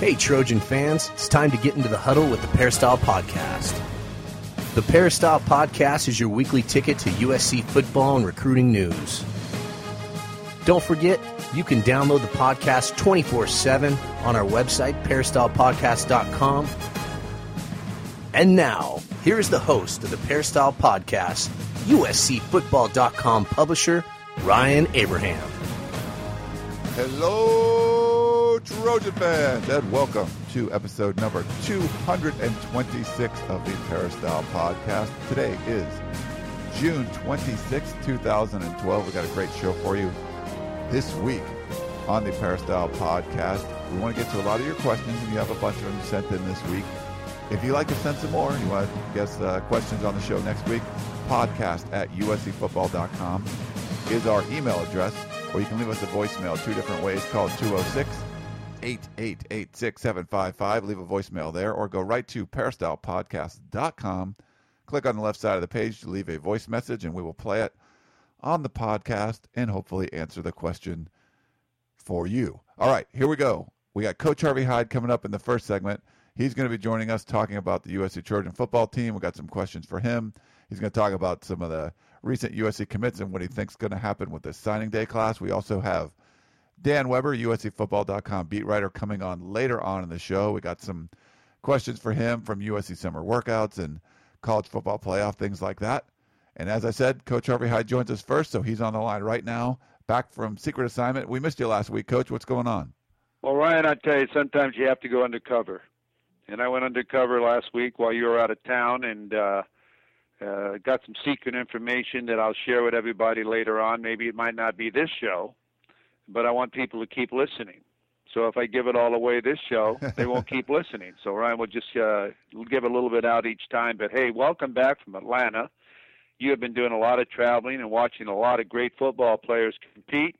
Hey, Trojan fans, it's time to get into the huddle with the Peristyle Podcast. The Peristyle Podcast is your weekly ticket to USC football and recruiting news. Don't forget, you can download the podcast 24 7 on our website, peristylepodcast.com. And now, here is the host of the Peristyle Podcast, USCFootball.com publisher, Ryan Abraham. Hello, Trojan fans, and welcome to episode number 226 of the Peristyle Podcast. Today is June 26, 2012. We got a great show for you this week on the Peristyle Podcast. We want to get to a lot of your questions, and you have a bunch of them sent in this week. If you'd like to send some more, you want to guess uh, questions on the show next week, podcast at uscfootball.com is our email address, or you can leave us a voicemail two different ways. Call 206 888 6755. Leave a voicemail there, or go right to peristylepodcast.com. Click on the left side of the page to leave a voice message, and we will play it on the podcast and hopefully answer the question for you. All right, here we go. We got Coach Harvey Hyde coming up in the first segment. He's going to be joining us talking about the USC Trojan football team. We got some questions for him. He's going to talk about some of the recent USC commits and what he thinks is going to happen with the signing day class. We also have Dan Weber, USCFootball.com beat writer, coming on later on in the show. We got some questions for him from USC summer workouts and college football playoff, things like that. And as I said, Coach Harvey Hyde joins us first, so he's on the line right now, back from secret assignment. We missed you last week, Coach. What's going on? Well, Ryan, I tell you, sometimes you have to go undercover. And I went undercover last week while you were out of town and uh, uh, got some secret information that I'll share with everybody later on. Maybe it might not be this show, but I want people to keep listening. So if I give it all away this show, they won't keep listening. So Ryan will just uh, give a little bit out each time. But hey, welcome back from Atlanta. You have been doing a lot of traveling and watching a lot of great football players compete.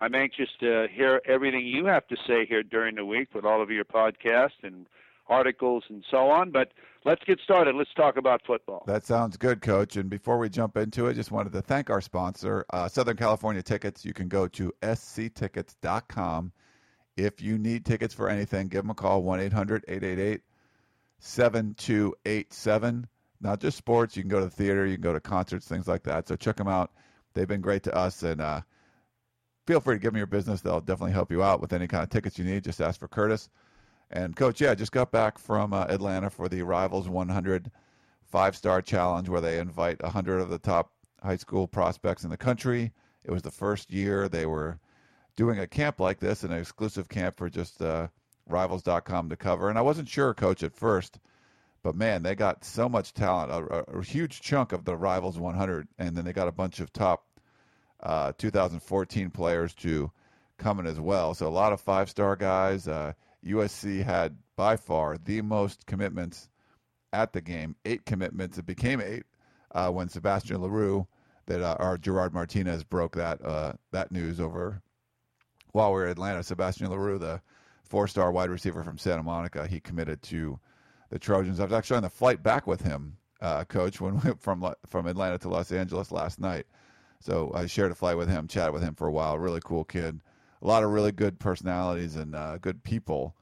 I'm anxious to hear everything you have to say here during the week with all of your podcasts and articles and so on. But let's get started. Let's talk about football. That sounds good, Coach. And before we jump into it, just wanted to thank our sponsor, uh, Southern California Tickets. You can go to sctickets.com. If you need tickets for anything, give them a call 1 800 888 7287. Not just sports, you can go to the theater, you can go to concerts, things like that. So check them out. They've been great to us. And uh, feel free to give them your business. They'll definitely help you out with any kind of tickets you need. Just ask for Curtis. And coach, yeah, just got back from uh, Atlanta for the Rivals 100 five star challenge where they invite 100 of the top high school prospects in the country. It was the first year they were doing a camp like this, an exclusive camp for just uh, rivals.com to cover. And I wasn't sure, coach, at first, but man, they got so much talent, a, a huge chunk of the Rivals 100. And then they got a bunch of top uh, 2014 players to come in as well. So a lot of five star guys. Uh, USC had by far the most commitments at the game. Eight commitments. It became eight uh, when Sebastian Larue, that uh, our Gerard Martinez broke that uh, that news over while we were in Atlanta. Sebastian Larue, the four-star wide receiver from Santa Monica, he committed to the Trojans. I was actually on the flight back with him, uh, coach, when we, from from Atlanta to Los Angeles last night. So I shared a flight with him, chatted with him for a while. Really cool kid a lot of really good personalities and uh, good people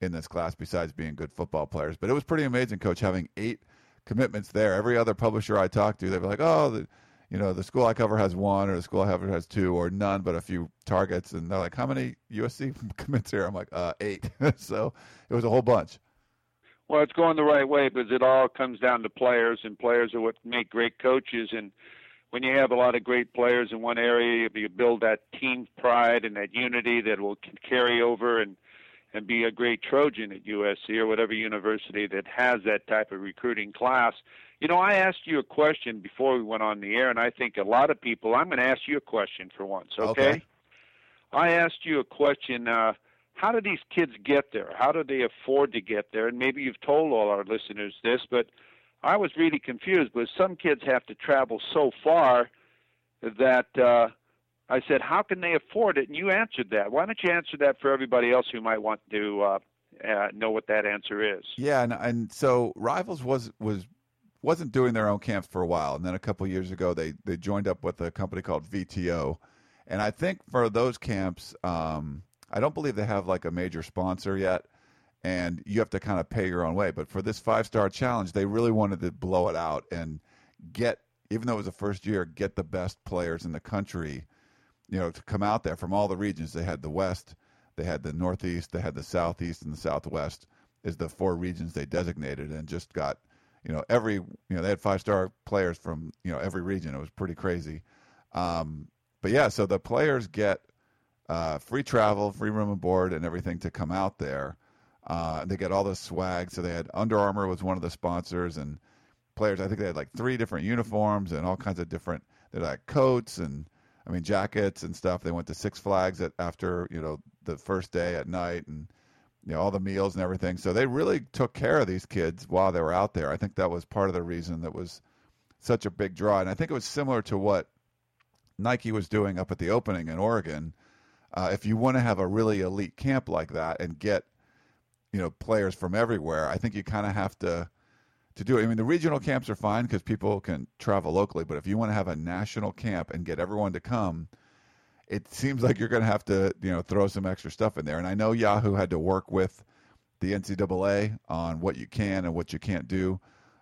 in this class besides being good football players. But it was pretty amazing, coach, having eight commitments there. Every other publisher I talked to, they were like, "Oh, the, you know, the school I cover has one, or the school I cover has two, or none, but a few targets." And they're like, "How many USC commits here?" I'm like, uh, eight. so it was a whole bunch. Well, it's going the right way because it all comes down to players, and players are what make great coaches. And when you have a lot of great players in one area, you build that team pride and that unity that will carry over and and be a great Trojan at USC or whatever university that has that type of recruiting class. You know, I asked you a question before we went on the air, and I think a lot of people. I'm going to ask you a question for once, okay? okay. I asked you a question. Uh, how do these kids get there? How do they afford to get there? And maybe you've told all our listeners this, but I was really confused because some kids have to travel so far that uh, I said, "How can they afford it?" And you answered that. Why don't you answer that for everybody else who might want to uh, uh, know what that answer is? Yeah, and, and so Rivals was was wasn't doing their own camps for a while, and then a couple years ago they they joined up with a company called VTO, and I think for those camps, um, I don't believe they have like a major sponsor yet and you have to kind of pay your own way. But for this five star challenge, they really wanted to blow it out and get, even though it was the first year, get the best players in the country, you know, to come out there from all the regions. They had the West, they had the Northeast, they had the Southeast, and the Southwest is the four regions they designated, and just got, you know, every, you know, they had five star players from, you know, every region. It was pretty crazy. Um, but yeah, so the players get uh, free travel, free room and board, and everything to come out there. Uh, they got all the swag. So they had Under Armour was one of the sponsors, and players. I think they had like three different uniforms and all kinds of different. They had like coats and I mean jackets and stuff. They went to Six Flags at, after you know the first day at night and you know all the meals and everything. So they really took care of these kids while they were out there. I think that was part of the reason that was such a big draw. And I think it was similar to what Nike was doing up at the opening in Oregon. Uh, if you want to have a really elite camp like that and get you know players from everywhere, I think you kind of have to to do it. I mean, the regional camps are fine because people can travel locally, but if you want to have a national camp and get everyone to come, it seems like you're going to have to you know throw some extra stuff in there. And I know Yahoo had to work with the NCAA on what you can and what you can't do.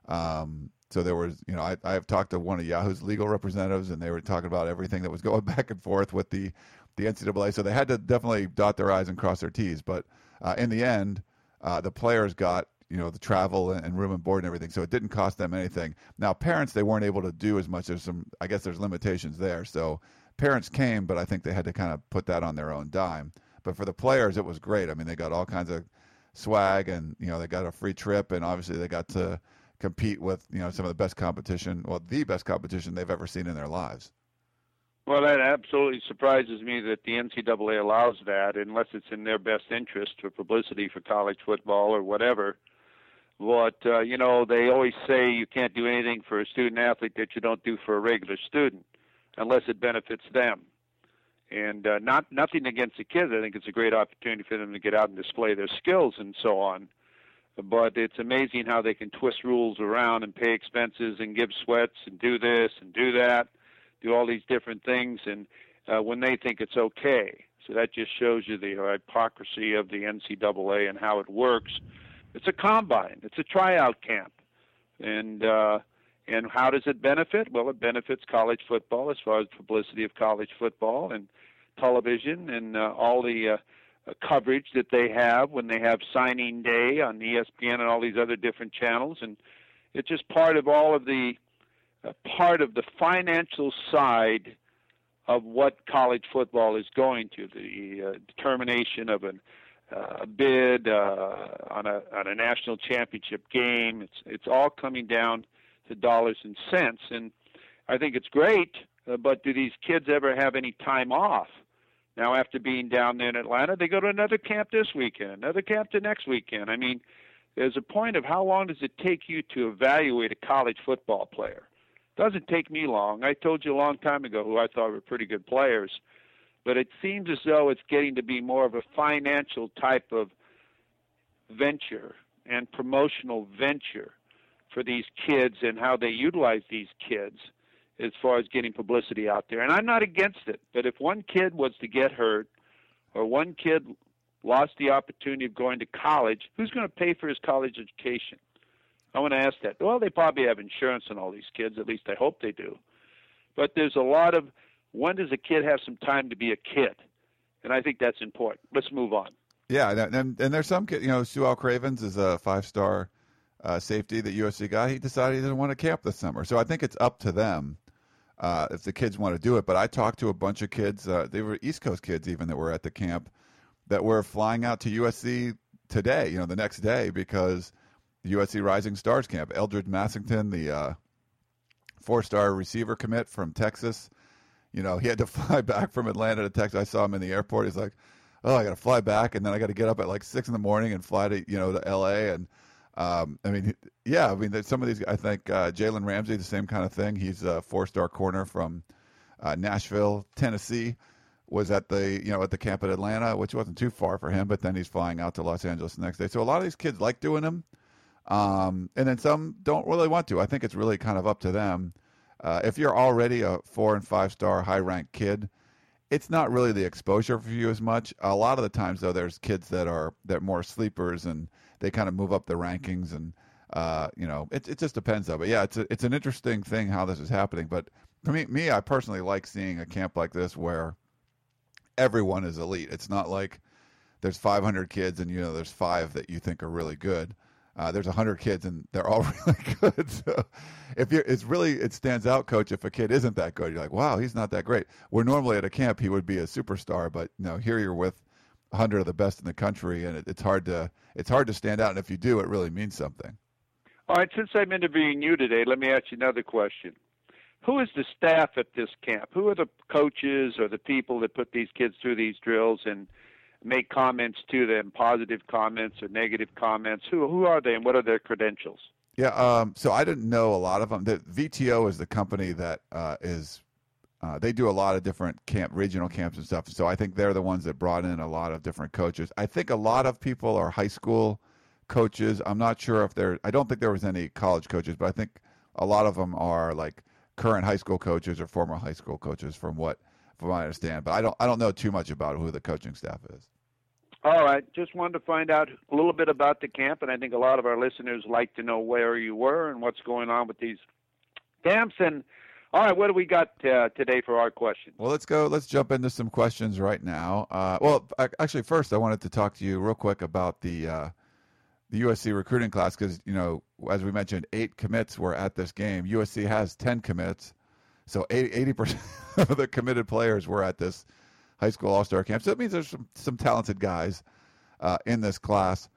Um, so there was, you know, I, I have talked to one of Yahoo's legal representatives, and they were talking about everything that was going back and forth with the the NCAA. So they had to definitely dot their i's and cross their t's. But uh, in the end, uh, the players got you know the travel and room and board and everything, so it didn't cost them anything. Now parents they weren't able to do as much. There's some, I guess, there's limitations there. So parents came, but I think they had to kind of put that on their own dime. But for the players, it was great. I mean, they got all kinds of swag, and you know they got a free trip, and obviously they got to compete with you know some of the best competition, well, the best competition they've ever seen in their lives. Well, that absolutely surprises me that the NCAA allows that, unless it's in their best interest for publicity for college football or whatever. But uh, you know, they always say you can't do anything for a student athlete that you don't do for a regular student, unless it benefits them. And uh, not nothing against the kids. I think it's a great opportunity for them to get out and display their skills and so on. But it's amazing how they can twist rules around and pay expenses and give sweats and do this and do that do all these different things, and uh, when they think it's okay. So that just shows you the hypocrisy of the NCAA and how it works. It's a combine. It's a tryout camp, and uh, and how does it benefit? Well, it benefits college football as far as publicity of college football and television and uh, all the uh, uh coverage that they have when they have signing day on ESPN and all these other different channels, and it's just part of all of the part of the financial side of what college football is going to, the uh, determination of an, uh, a bid uh, on a on a national championship game. It's it's all coming down to dollars and cents, and I think it's great. Uh, but do these kids ever have any time off? Now, after being down there in Atlanta, they go to another camp this weekend, another camp the next weekend. I mean, there's a point of how long does it take you to evaluate a college football player? Doesn't take me long. I told you a long time ago who I thought were pretty good players, but it seems as though it's getting to be more of a financial type of venture and promotional venture for these kids and how they utilize these kids as far as getting publicity out there. And I'm not against it, but if one kid was to get hurt or one kid lost the opportunity of going to college, who's going to pay for his college education? I want to ask that. Well, they probably have insurance on all these kids. At least I hope they do. But there's a lot of when does a kid have some time to be a kid? And I think that's important. Let's move on. Yeah, and, and there's some kid. You know, Su'a Cravens is a five star uh, safety that USC got. He decided he didn't want to camp this summer. So I think it's up to them uh, if the kids want to do it. But I talked to a bunch of kids. Uh, they were East Coast kids even that were at the camp that were flying out to USC today. You know, the next day because USC Rising Stars camp. Eldridge Massington, the uh, four-star receiver commit from Texas, you know, he had to fly back from Atlanta to Texas. I saw him in the airport. He's like, "Oh, I got to fly back, and then I got to get up at like six in the morning and fly to you know to L.A." And um, I mean, yeah, I mean, some of these. I think uh, Jalen Ramsey, the same kind of thing. He's a four-star corner from uh, Nashville, Tennessee. Was at the you know at the camp at Atlanta, which wasn't too far for him, but then he's flying out to Los Angeles the next day. So a lot of these kids like doing them. Um, and then some don't really want to. I think it's really kind of up to them. Uh, if you're already a four and five star high ranked kid it's not really the exposure for you as much. A lot of the times, though, there's kids that are that are more sleepers and they kind of move up the rankings, and uh, you know, it it just depends though. But yeah, it's a, it's an interesting thing how this is happening. But for me, me, I personally like seeing a camp like this where everyone is elite. It's not like there's 500 kids and you know there's five that you think are really good. Uh, there's 100 kids and they're all really good. So if you're, it's really it stands out, coach. If a kid isn't that good, you're like, wow, he's not that great. Where normally at a camp he would be a superstar, but you know here you're with 100 of the best in the country, and it, it's hard to it's hard to stand out. And if you do, it really means something. All right, since I'm interviewing you today, let me ask you another question. Who is the staff at this camp? Who are the coaches or the people that put these kids through these drills and make comments to them, positive comments or negative comments? Who who are they and what are their credentials? Yeah, um, so I didn't know a lot of them. The VTO is the company that uh, is. Uh, they do a lot of different camp, regional camps and stuff. So I think they're the ones that brought in a lot of different coaches. I think a lot of people are high school coaches. I'm not sure if there. I don't think there was any college coaches, but I think a lot of them are like current high school coaches or former high school coaches, from what from what I understand. But I don't. I don't know too much about who the coaching staff is. All right. Just wanted to find out a little bit about the camp, and I think a lot of our listeners like to know where you were and what's going on with these camps. And all right, what do we got uh, today for our questions? Well, let's go. Let's jump into some questions right now. Uh, well, actually, first I wanted to talk to you real quick about the uh, the USC recruiting class because you know, as we mentioned, eight commits were at this game. USC has ten commits, so eighty percent of the committed players were at this high school all star camp. So that means there's some, some talented guys uh, in this class.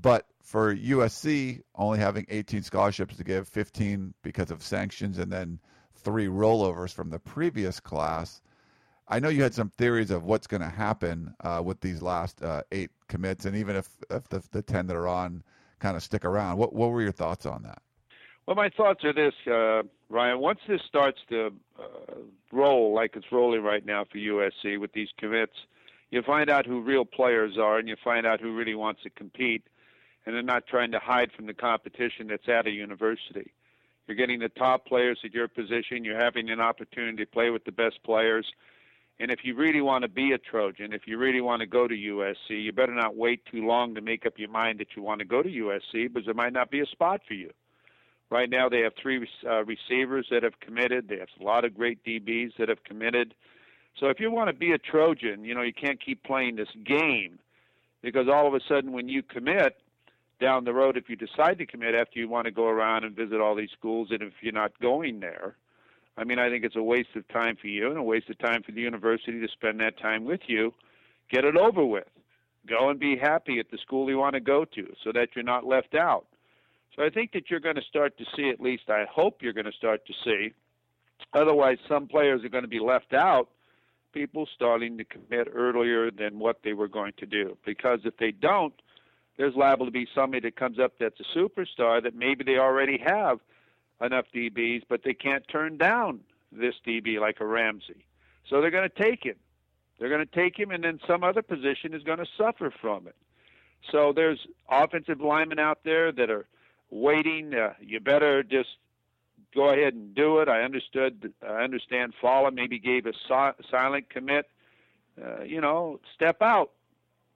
But for USC, only having 18 scholarships to give, 15 because of sanctions, and then three rollovers from the previous class. I know you had some theories of what's going to happen uh, with these last uh, eight commits, and even if, if the, the 10 that are on kind of stick around. What, what were your thoughts on that? Well, my thoughts are this, uh, Ryan. Once this starts to uh, roll like it's rolling right now for USC with these commits, you find out who real players are, and you find out who really wants to compete, and they're not trying to hide from the competition that's at a university. You're getting the top players at your position. You're having an opportunity to play with the best players. And if you really want to be a Trojan, if you really want to go to USC, you better not wait too long to make up your mind that you want to go to USC because there might not be a spot for you. Right now, they have three uh, receivers that have committed. They have a lot of great DBs that have committed. So if you want to be a Trojan, you know you can't keep playing this game because all of a sudden, when you commit down the road, if you decide to commit after you want to go around and visit all these schools, and if you're not going there, I mean, I think it's a waste of time for you and a waste of time for the university to spend that time with you. Get it over with. Go and be happy at the school you want to go to so that you're not left out. So I think that you're going to start to see, at least I hope you're going to start to see, otherwise, some players are going to be left out, people starting to commit earlier than what they were going to do. Because if they don't, there's liable to be somebody that comes up that's a superstar that maybe they already have enough DBs, but they can't turn down this DB like a Ramsey. So they're going to take him. They're going to take him, and then some other position is going to suffer from it. So there's offensive linemen out there that are waiting. Uh, you better just go ahead and do it. I understood. I understand. Follow maybe gave a si- silent commit. Uh, you know, step out,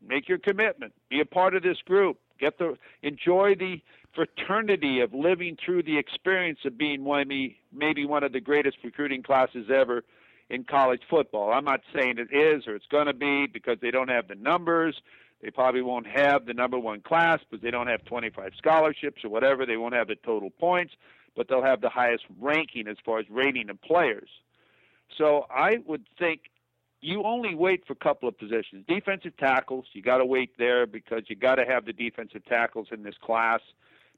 make your commitment, be a part of this group, get the enjoy the fraternity of living through the experience of being one maybe maybe one of the greatest recruiting classes ever in college football. I'm not saying it is or it's going to be because they don't have the numbers they probably won't have the number one class because they don't have 25 scholarships or whatever. They won't have the total points, but they'll have the highest ranking as far as rating of players. So I would think you only wait for a couple of positions. Defensive tackles, you got to wait there because you got to have the defensive tackles in this class.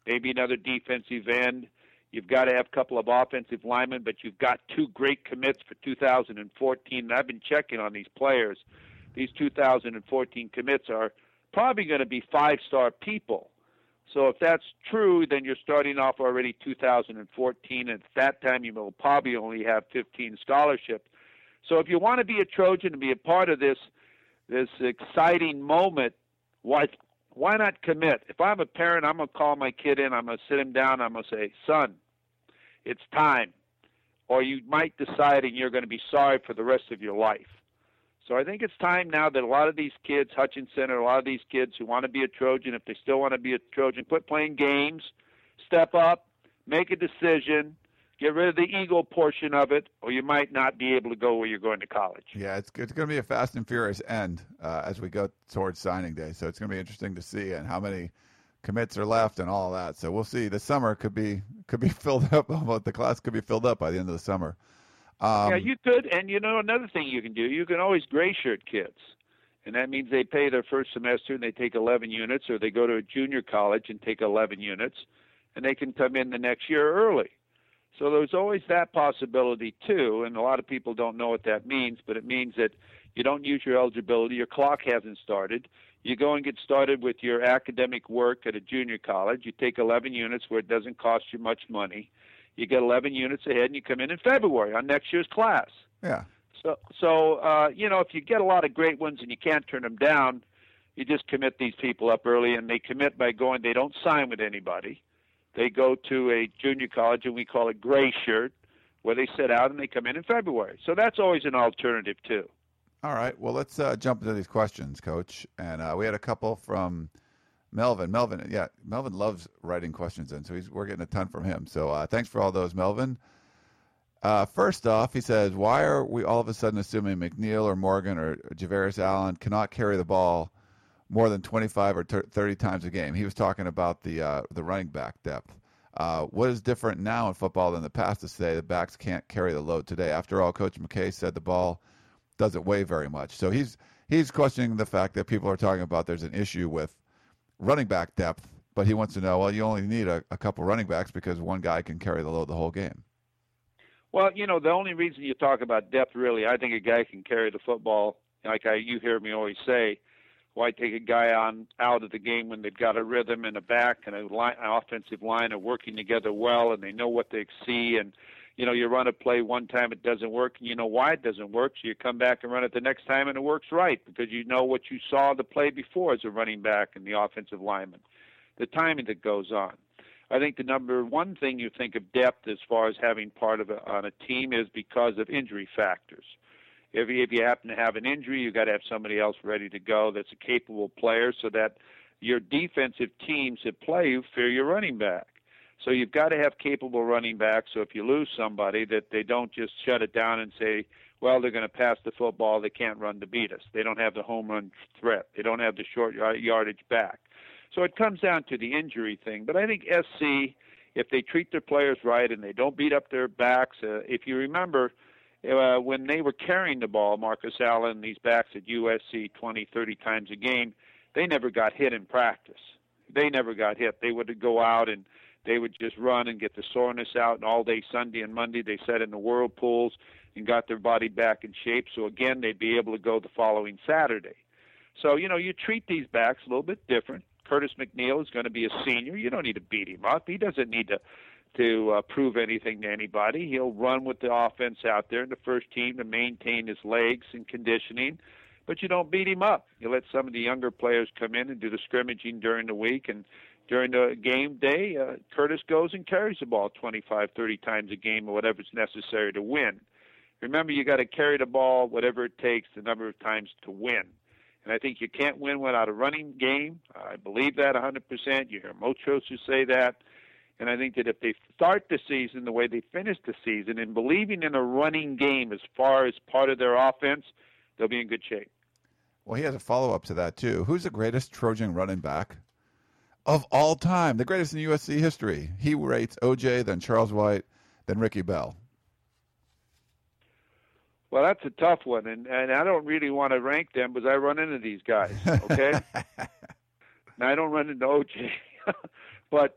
Maybe another defensive end. You've got to have a couple of offensive linemen, but you've got two great commits for 2014. And I've been checking on these players these 2014 commits are probably going to be five star people. So if that's true, then you're starting off already 2014, and at that time you will probably only have 15 scholarships. So if you want to be a Trojan and be a part of this this exciting moment, why why not commit? If I'm a parent, I'm gonna call my kid in. I'm gonna sit him down. I'm gonna say, "Son, it's time," or you might decide and you're going to be sorry for the rest of your life. So I think it's time now that a lot of these kids, Hutchinson, or a lot of these kids who want to be a Trojan, if they still want to be a Trojan, quit playing games, step up, make a decision, get rid of the ego portion of it, or you might not be able to go where you're going to college. Yeah, it's it's going to be a fast and furious end uh, as we go towards signing day. So it's going to be interesting to see and how many commits are left and all that. So we'll see. The summer could be could be filled up. the class could be filled up by the end of the summer. Um, yeah, you could, and you know another thing you can do. You can always gray shirt kids, and that means they pay their first semester and they take 11 units, or they go to a junior college and take 11 units, and they can come in the next year early. So there's always that possibility too, and a lot of people don't know what that means, but it means that you don't use your eligibility, your clock hasn't started. You go and get started with your academic work at a junior college. You take 11 units where it doesn't cost you much money. You get 11 units ahead, and you come in in February on next year's class. Yeah. So, so uh, you know, if you get a lot of great ones and you can't turn them down, you just commit these people up early, and they commit by going. They don't sign with anybody they go to a junior college, and we call it gray shirt, where they sit out and they come in in February. So that's always an alternative too. All right. Well, let's uh, jump into these questions, Coach. And uh, we had a couple from Melvin. Melvin, yeah, Melvin loves writing questions in, so we're getting a ton from him. So uh, thanks for all those, Melvin. Uh, first off, he says, why are we all of a sudden assuming McNeal or Morgan or Javorius Allen cannot carry the ball more than 25 or 30 times a game. He was talking about the uh, the running back depth. Uh, what is different now in football than the past to say the backs can't carry the load today? After all, Coach McKay said the ball doesn't weigh very much. So he's he's questioning the fact that people are talking about there's an issue with running back depth, but he wants to know, well, you only need a, a couple running backs because one guy can carry the load the whole game. Well, you know, the only reason you talk about depth, really, I think a guy can carry the football, like I, you hear me always say, why take a guy on out of the game when they've got a rhythm and a back and a line, an offensive line are working together well and they know what they see and you know you run a play one time it doesn't work and you know why it doesn't work so you come back and run it the next time and it works right because you know what you saw the play before as a running back and the offensive lineman the timing that goes on I think the number one thing you think of depth as far as having part of a, on a team is because of injury factors if you, if you happen to have an injury, you've got to have somebody else ready to go that's a capable player so that your defensive teams that play you fear your running back. So you've got to have capable running backs. So if you lose somebody, that they don't just shut it down and say, well, they're going to pass the football. They can't run to beat us. They don't have the home run threat. They don't have the short yardage back. So it comes down to the injury thing. But I think SC, if they treat their players right and they don't beat up their backs, uh, if you remember – uh, when they were carrying the ball, Marcus Allen, these backs at USC 20, 30 times a game, they never got hit in practice. They never got hit. They would go out and they would just run and get the soreness out. And all day Sunday and Monday, they sat in the whirlpools and got their body back in shape. So again, they'd be able to go the following Saturday. So you know, you treat these backs a little bit different. Curtis McNeal is going to be a senior. You don't need to beat him up. He doesn't need to to uh, prove anything to anybody. He'll run with the offense out there in the first team to maintain his legs and conditioning, but you don't beat him up. You let some of the younger players come in and do the scrimmaging during the week and during the game day, uh, Curtis goes and carries the ball 25, 30 times a game or whatever's necessary to win. Remember, you got to carry the ball whatever it takes the number of times to win. And I think you can't win without a running game. I believe that 100%. You hear most coaches say that. And I think that if they start the season the way they finish the season and believing in a running game as far as part of their offense, they'll be in good shape. Well, he has a follow up to that, too. Who's the greatest Trojan running back of all time? The greatest in USC history. He rates OJ, then Charles White, then Ricky Bell. Well, that's a tough one, and, and I don't really want to rank them because I run into these guys, okay? now, I don't run into OJ, but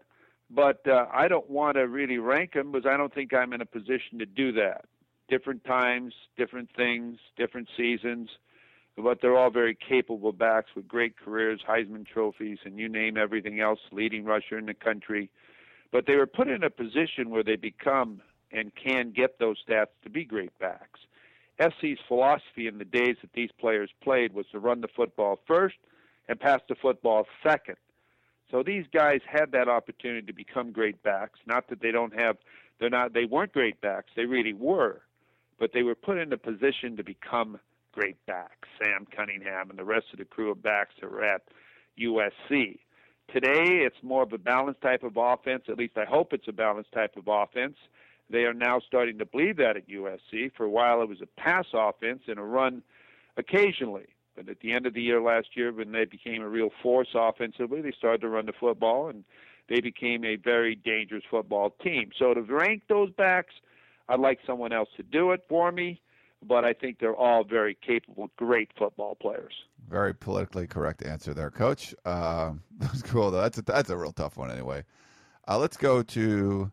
but uh, I don't want to really rank them because I don't think I'm in a position to do that. Different times, different things, different seasons, but they're all very capable backs with great careers, Heisman trophies, and you name everything else, leading rusher in the country. But they were put in a position where they become and can get those stats to be great backs. SC's philosophy in the days that these players played was to run the football first and pass the football second. So these guys had that opportunity to become great backs. Not that they don't have, they're not, they weren't great backs. They really were, but they were put in a position to become great backs, Sam Cunningham and the rest of the crew of backs that were at USC. Today, it's more of a balanced type of offense. At least I hope it's a balanced type of offense. They are now starting to believe that at USC. For a while, it was a pass offense and a run occasionally. But at the end of the year last year, when they became a real force offensively, they started to run the football and they became a very dangerous football team. So to rank those backs, I'd like someone else to do it for me, but I think they're all very capable, great football players. Very politically correct answer there, Coach. Uh, that's cool though. That's a, that's a real tough one anyway. Uh, let's go to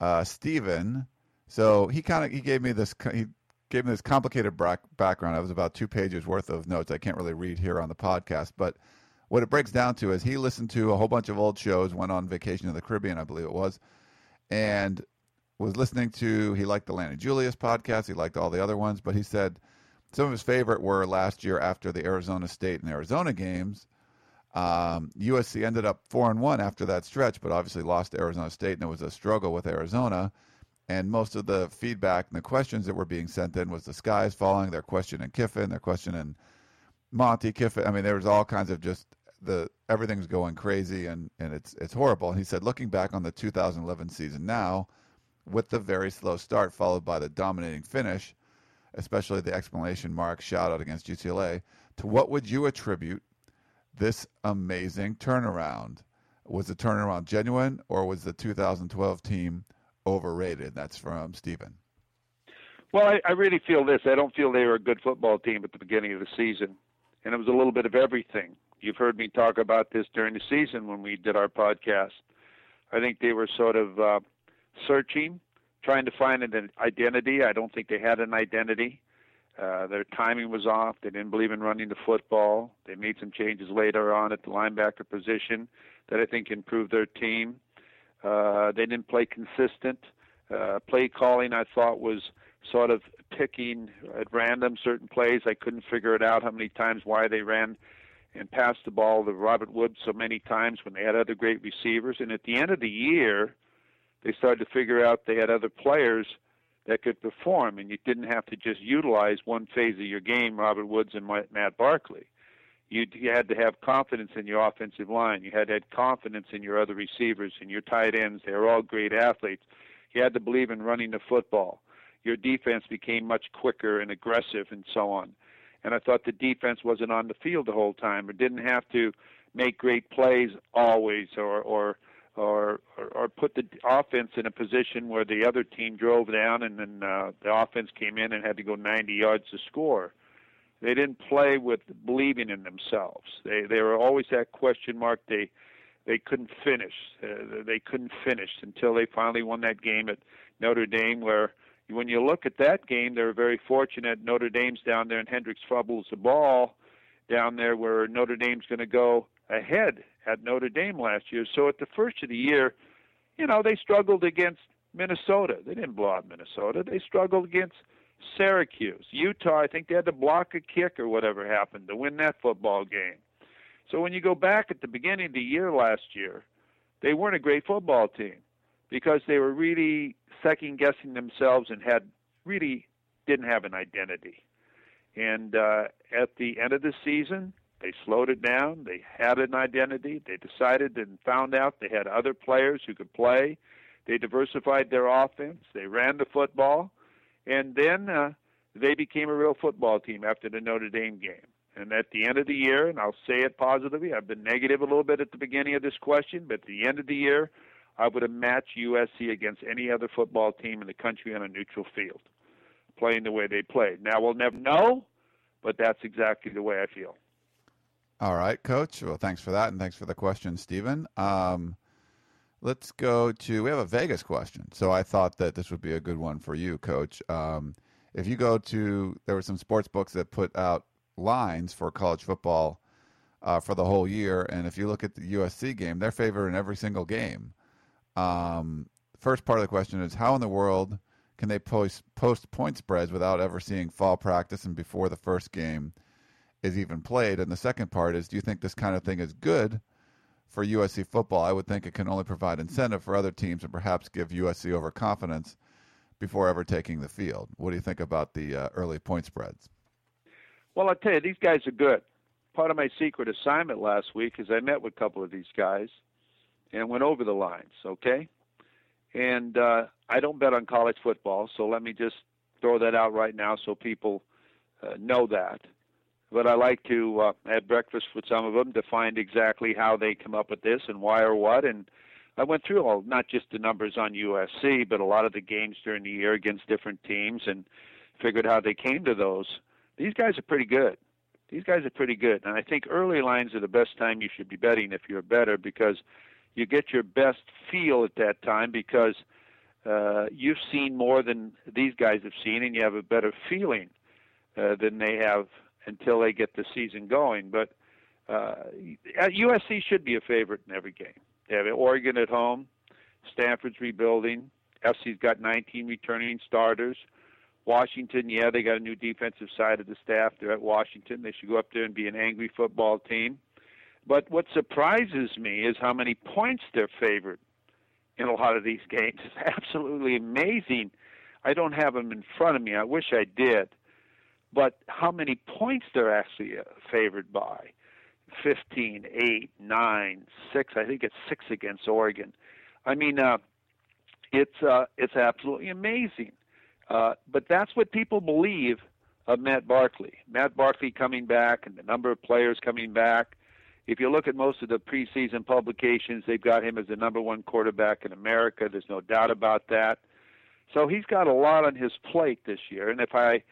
uh, Stephen. So he kind of he gave me this he gave me this complicated background. It was about two pages worth of notes. I can't really read here on the podcast, but what it breaks down to is he listened to a whole bunch of old shows, went on vacation to the Caribbean, I believe it was, and was listening to. He liked the Lanny Julius podcast. He liked all the other ones, but he said some of his favorite were last year after the Arizona State and Arizona games. Um, USC ended up four and one after that stretch, but obviously lost to Arizona State, and it was a struggle with Arizona. And most of the feedback and the questions that were being sent in was the sky is falling. They're questioning Kiffin. They're questioning Monte Kiffin. I mean, there was all kinds of just the everything's going crazy and and it's it's horrible. And he said, looking back on the 2011 season now, with the very slow start followed by the dominating finish, especially the exclamation mark shout out against UCLA, to what would you attribute this amazing turnaround? Was the turnaround genuine, or was the 2012 team overrated? That's from Stephen. Well, I, I really feel this. I don't feel they were a good football team at the beginning of the season, and it was a little bit of everything. You've heard me talk about this during the season when we did our podcast. I think they were sort of uh, searching, trying to find an identity. I don't think they had an identity. Uh, their timing was off. They didn't believe in running the football. They made some changes later on at the linebacker position that I think improved their team. Uh, they didn't play consistent. Uh, play calling, I thought, was sort of picking at random certain plays. I couldn't figure it out how many times why they ran and passed the ball to Robert Woods so many times when they had other great receivers. And at the end of the year, they started to figure out they had other players that could perform, and you didn't have to just utilize one phase of your game, Robert Woods and Matt Barkley. You, you had to have confidence in your offensive line. You had to have confidence in your other receivers and your tight ends. They were all great athletes. You had to believe in running the football. Your defense became much quicker and aggressive and so on. And I thought the defense wasn't on the field the whole time or didn't have to make great plays always or or or, or, or put the offense in a position where the other team drove down and then uh, the offense came in and had to go 90 yards to score. They didn't play with believing in themselves. They they were always that question mark. They they couldn't finish. Uh, they couldn't finish until they finally won that game at Notre Dame, where when you look at that game, they were very fortunate. Notre Dame's down there, and Hendrix fumbles the ball down there where Notre Dame's going to go ahead at Notre Dame last year. So at the first of the year, you know, they struggled against Minnesota. They didn't blow out Minnesota. They struggled against Syracuse. Utah, I think they had to block a kick or whatever happened to win that football game. So when you go back at the beginning of the year last year, they weren't a great football team because they were really second guessing themselves and had really didn't have an identity. And uh, at the end of the season, they slowed it down. They had an identity. They decided and found out they had other players who could play. They diversified their offense. They ran the football. And then uh, they became a real football team after the Notre Dame game. And at the end of the year, and I'll say it positively, I've been negative a little bit at the beginning of this question, but at the end of the year, I would have matched USC against any other football team in the country on a neutral field, playing the way they played. Now we'll never know, but that's exactly the way I feel. All right, Coach. Well, thanks for that, and thanks for the question, Stephen. Um, let's go to. We have a Vegas question, so I thought that this would be a good one for you, Coach. Um, if you go to, there were some sports books that put out lines for college football uh, for the whole year, and if you look at the USC game, they're favored in every single game. Um, first part of the question is how in the world can they post post point spreads without ever seeing fall practice and before the first game is even played? And the second part is do you think this kind of thing is good for USC football? I would think it can only provide incentive for other teams and perhaps give USC overconfidence before ever taking the field. What do you think about the uh, early point spreads? Well, I'll tell you, these guys are good. Part of my secret assignment last week is I met with a couple of these guys and went over the lines, okay? And uh, I don't bet on college football, so let me just throw that out right now so people uh, know that. But I like to uh, have breakfast with some of them to find exactly how they come up with this and why or what. And I went through all, not just the numbers on USC, but a lot of the games during the year against different teams and figured how they came to those. These guys are pretty good. These guys are pretty good. And I think early lines are the best time you should be betting if you're better because you get your best feel at that time because uh, you've seen more than these guys have seen and you have a better feeling uh, than they have until they get the season going. But uh, USC should be a favorite in every game. They have Oregon at home. Stanford's rebuilding. SC's got 19 returning starters. Washington, yeah, they got a new defensive side of the staff. They're at Washington. They should go up there and be an angry football team. But what surprises me is how many points they're favored in a lot of these games. It's absolutely amazing. I don't have them in front of me. I wish I did. But how many points they're actually uh, favored by. 15, 8, 9, 6. I think it's 6 against Oregon. I mean, uh, it's uh, it's absolutely amazing. Uh, but that's what people believe of Matt Barkley. Matt Barkley coming back and the number of players coming back. If you look at most of the preseason publications, they've got him as the number one quarterback in America. There's no doubt about that. So he's got a lot on his plate this year. And if I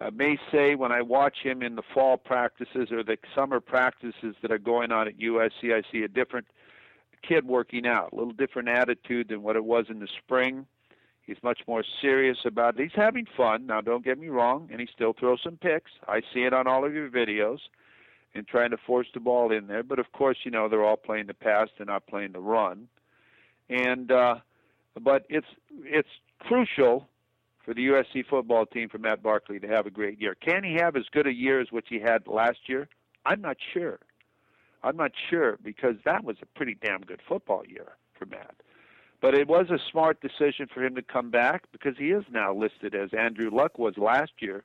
uh, may say when I watch him in the fall practices or the summer practices that are going on at USC, I see a different kid working out, a little different attitude than what it was in the spring. He's much more serious about it. He's having fun. Now, don't get me wrong, and he still throws some picks. I see it on all of your videos and trying to force the ball in there. But of course, you know, they're all playing the pass, they're not playing the run. And uh but it's it's crucial for the USC football team for Matt Barkley to have a great year. Can he have as good a year as what he had last year? I'm not sure. I'm not sure because that was a pretty damn good football year for Matt. But it was a smart decision for him to come back because he is now listed as Andrew Luck was last year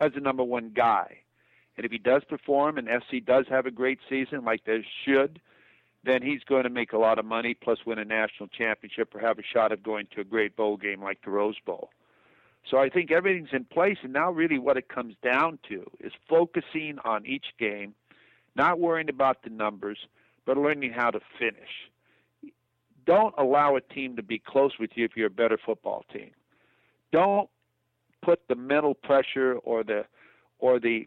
as the number one guy. And if he does perform and SC does have a great season like they should, then he's going to make a lot of money plus win a national championship or have a shot of going to a great bowl game like the Rose Bowl. So I think everything's in place, and now really what it comes down to is focusing on each game, not worrying about the numbers, but learning how to finish. Don't allow a team to be close with you if you're a better football team. Don't put the mental pressure or the or the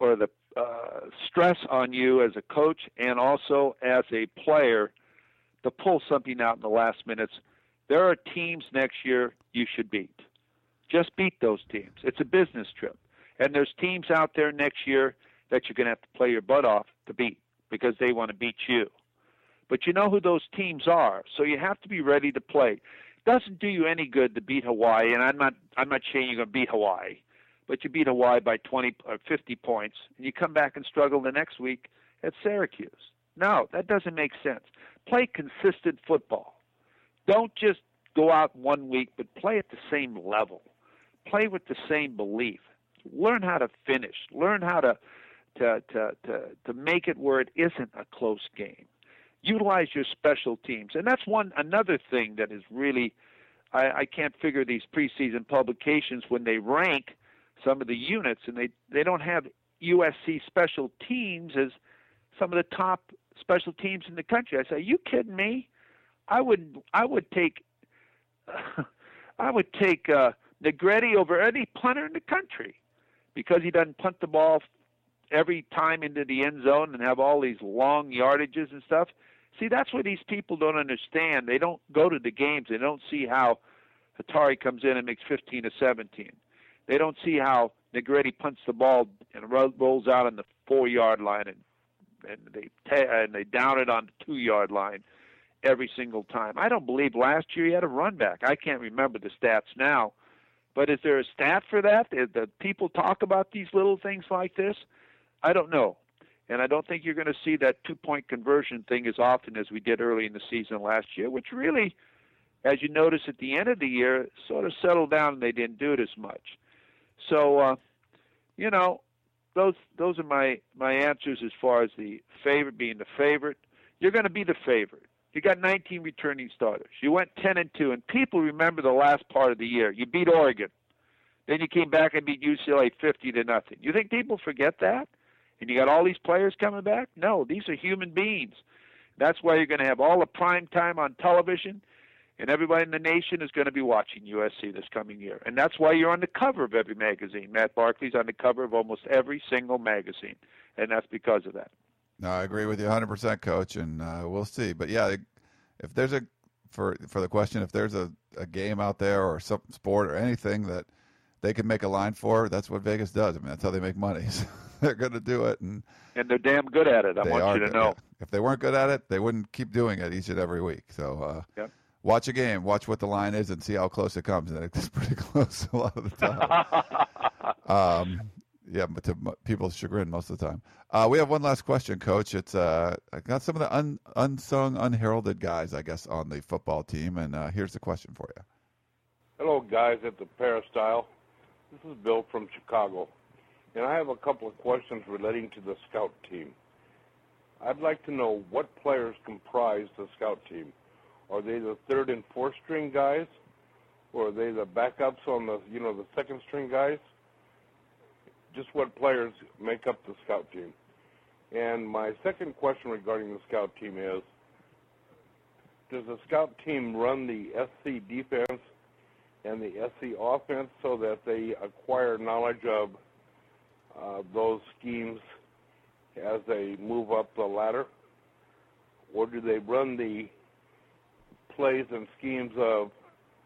or the uh, stress on you as a coach and also as a player to pull something out in the last minutes. There are teams next year you should beat. Just beat those teams. It's a business trip. And there's teams out there next year that you're going to have to play your butt off to beat because they want to beat you. But you know who those teams are, so you have to be ready to play. It Doesn't do you any good to beat Hawaii, and I'm not I'm not saying you're going to beat Hawaii, but you beat Hawaii by 20 or 50 points, and you come back and struggle the next week at Syracuse. No, that doesn't make sense. Play consistent football. Don't just go out one week, but play at the same level play with the same belief. Learn how to finish. Learn how to to to to, to make it where it isn't a close game. Utilize your special teams, and that's one another thing that is really I, I can't figure these preseason publications when they rank some of the units and they they don't have USC special teams as some of the top special teams in the country. I say, Are you kidding me? I would I would take I would take uh, Negrete over any punter in the country because he doesn't punt the ball every time into the end zone and have all these long yardages and stuff. See, that's what these people don't understand. They don't go to the games. They don't see how Heidari comes in and makes 15 to 17. They don't see how Negrete punts the ball and rolls out on the four yard line and and they and they down it on the two yard line every single time. I don't believe last year he had a run back. I can't remember the stats now, but is there a stat for that? That people talk about these little things like this? I don't know. And I don't think you're going to see that two point conversion thing as often as we did early in the season last year, which really, as you notice at the end of the year, sort of settled down and they didn't do it as much. So, uh, you know, those those are my my answers as far as the favorite being the favorite. You're going to be the favorite. You got 19 returning starters. You went 10 and 2, and people remember the last part of the year. You beat Oregon, then you came back and beat UCLA 50 to nothing. You think people forget that? And you got all these players coming back? No, these are human beings. That's why you're going to have all the prime time on television, and everybody in the nation is going to be watching USC this coming year. And that's why you're on the cover of every magazine. Matt Barkley's on the cover of almost every single magazine, and that's because of that. No, I agree with you 100%, Coach, and uh, we'll see. But yeah, if there's a for for the question, if there's a, a game out there or some sport or anything that they can make a line for, that's what Vegas does. I mean, that's how they make money. So they're going to do it, and and they're damn good at it. I want you to know. Yeah. If they weren't good at it, they wouldn't keep doing it each and every week. So uh, yep. watch a game, watch what the line is, and see how close it comes. And it's pretty close a lot of the time. um, yeah, but to people's chagrin most of the time. Uh, we have one last question, Coach. It's uh, I got some of the un, unsung, unheralded guys, I guess, on the football team, and uh, here's the question for you. Hello, guys at the Peristyle. This is Bill from Chicago, and I have a couple of questions relating to the scout team. I'd like to know what players comprise the scout team. Are they the third and fourth string guys, or are they the backups on the you know the second string guys? Just what players make up the scout team. And my second question regarding the scout team is, does the scout team run the SC defense and the SC offense so that they acquire knowledge of uh, those schemes as they move up the ladder? Or do they run the plays and schemes of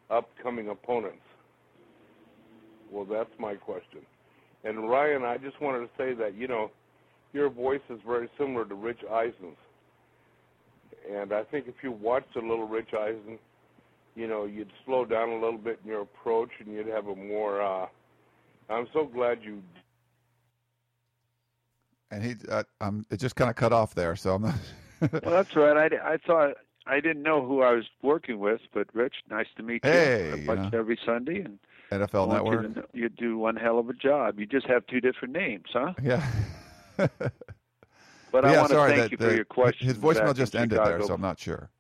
upcoming opponents? Well, that's my question. And Ryan, I just wanted to say that, you know, your voice is very similar to Rich Eisen's. And I think if you watched a little Rich Eisen, you know, you'd slow down a little bit in your approach and you'd have a more. Uh, I'm so glad you. And he, uh, um, it just kind of cut off there, so I'm not. well, that's right. I, I thought I didn't know who I was working with, but Rich, nice to meet you. Hey, I watch every Sunday and NFL Network. You, you, do one hell of a job. You just have two different names, huh? Yeah. but, but I yeah, want to thank the, you for your question. His voicemail just ended there, so I'm not sure.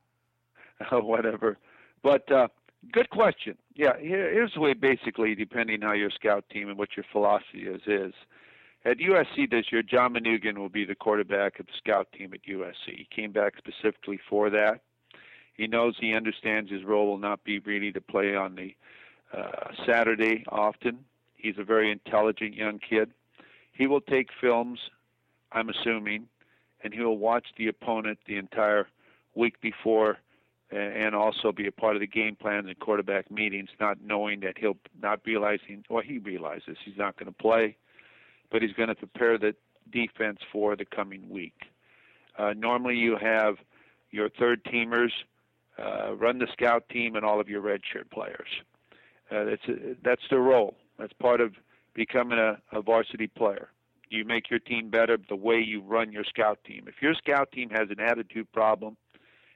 whatever. But uh, good question. Yeah, here, here's the way basically, depending how your scout team and what your philosophy is, is at USC this year, John Manoogian will be the quarterback of the scout team at USC. He came back specifically for that. He knows he understands his role will not be really to play on the uh, Saturday often. He's a very intelligent young kid. He will take films, I'm assuming, and he will watch the opponent the entire week before and also be a part of the game plans and quarterback meetings, not knowing that he'll not realizing, or he realizes he's not going to play, but he's going to prepare the defense for the coming week. Uh, normally, you have your third teamers uh, run the scout team and all of your redshirt players. Uh, that's a, that's their role. That's part of becoming a, a varsity player. You make your team better the way you run your scout team. If your scout team has an attitude problem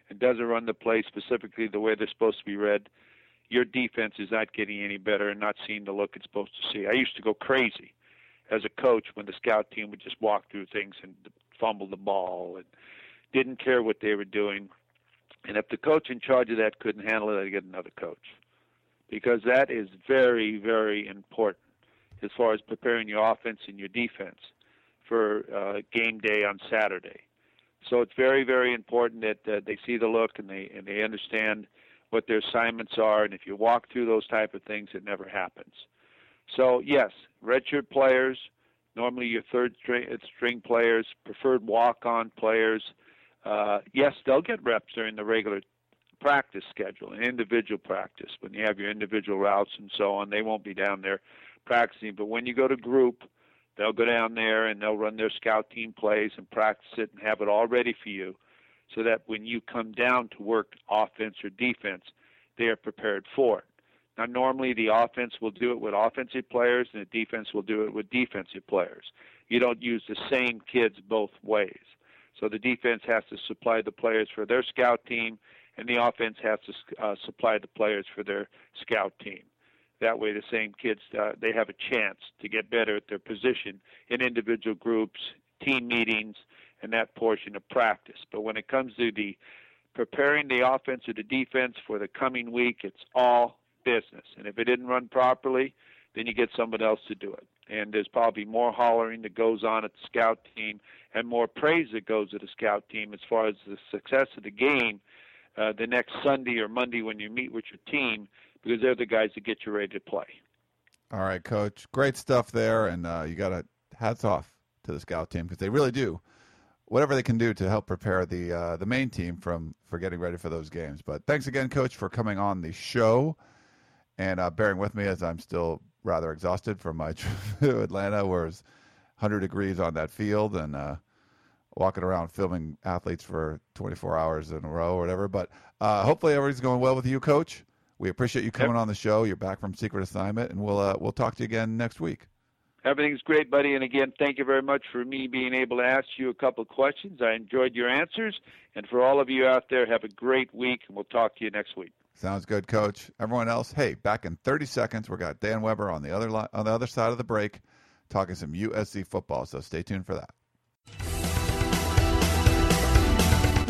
and doesn't run the play specifically the way they're supposed to be read, your defense is not getting any better and not seeing the look it's supposed to see. I used to go crazy as a coach when the scout team would just walk through things and fumble the ball and didn't care what they were doing. And if the coach in charge of that couldn't handle it, I'd get another coach. Because that is very, very important as far as preparing your offense and your defense for uh, game day on Saturday. So it's very, very important that uh, they see the look and they and they understand what their assignments are. And if you walk through those type of things, it never happens. So yes, redshirt players, normally your third string, players, preferred walk-on players. Uh, yes, they'll get reps during the regular practice schedule and individual practice when you have your individual routes and so on. They won't be down there practicing, but when you go to group They'll go down there and they'll run their scout team plays and practice it and have it all ready for you so that when you come down to work offense or defense, they are prepared for it. Now, normally the offense will do it with offensive players and the defense will do it with defensive players. You don't use the same kids both ways. So the defense has to supply the players for their scout team, and the offense has to uh, supply the players for their scout team. That way, the same kids uh, they have a chance to get better at their position in individual groups, team meetings, and that portion of practice. But when it comes to the preparing the offense or the defense for the coming week, it's all business. And if it didn't run properly, then you get someone else to do it. And there's probably more hollering that goes on at the scout team and more praise that goes to the scout team as far as the success of the game uh, the next Sunday or Monday when you meet with your team because they're the guys that get you ready to play. All right, Coach. Great stuff there. And uh, you got to hats off to the scout team because they really do whatever they can do to help prepare the uh, the main team from for getting ready for those games. But thanks again, Coach, for coming on the show and uh, bearing with me as I'm still rather exhausted from my trip to Atlanta, where it's 100 degrees on that field and uh, walking around filming athletes for 24 hours in a row or whatever. But uh, hopefully everything's going well with you, Coach. We appreciate you coming yep. on the show. You're back from secret assignment, and we'll uh, we'll talk to you again next week. Everything's great, buddy. And again, thank you very much for me being able to ask you a couple of questions. I enjoyed your answers. And for all of you out there, have a great week, and we'll talk to you next week. Sounds good, Coach. Everyone else, hey, back in 30 seconds, we've got Dan Weber on the other li- on the other side of the break, talking some USC football. So stay tuned for that.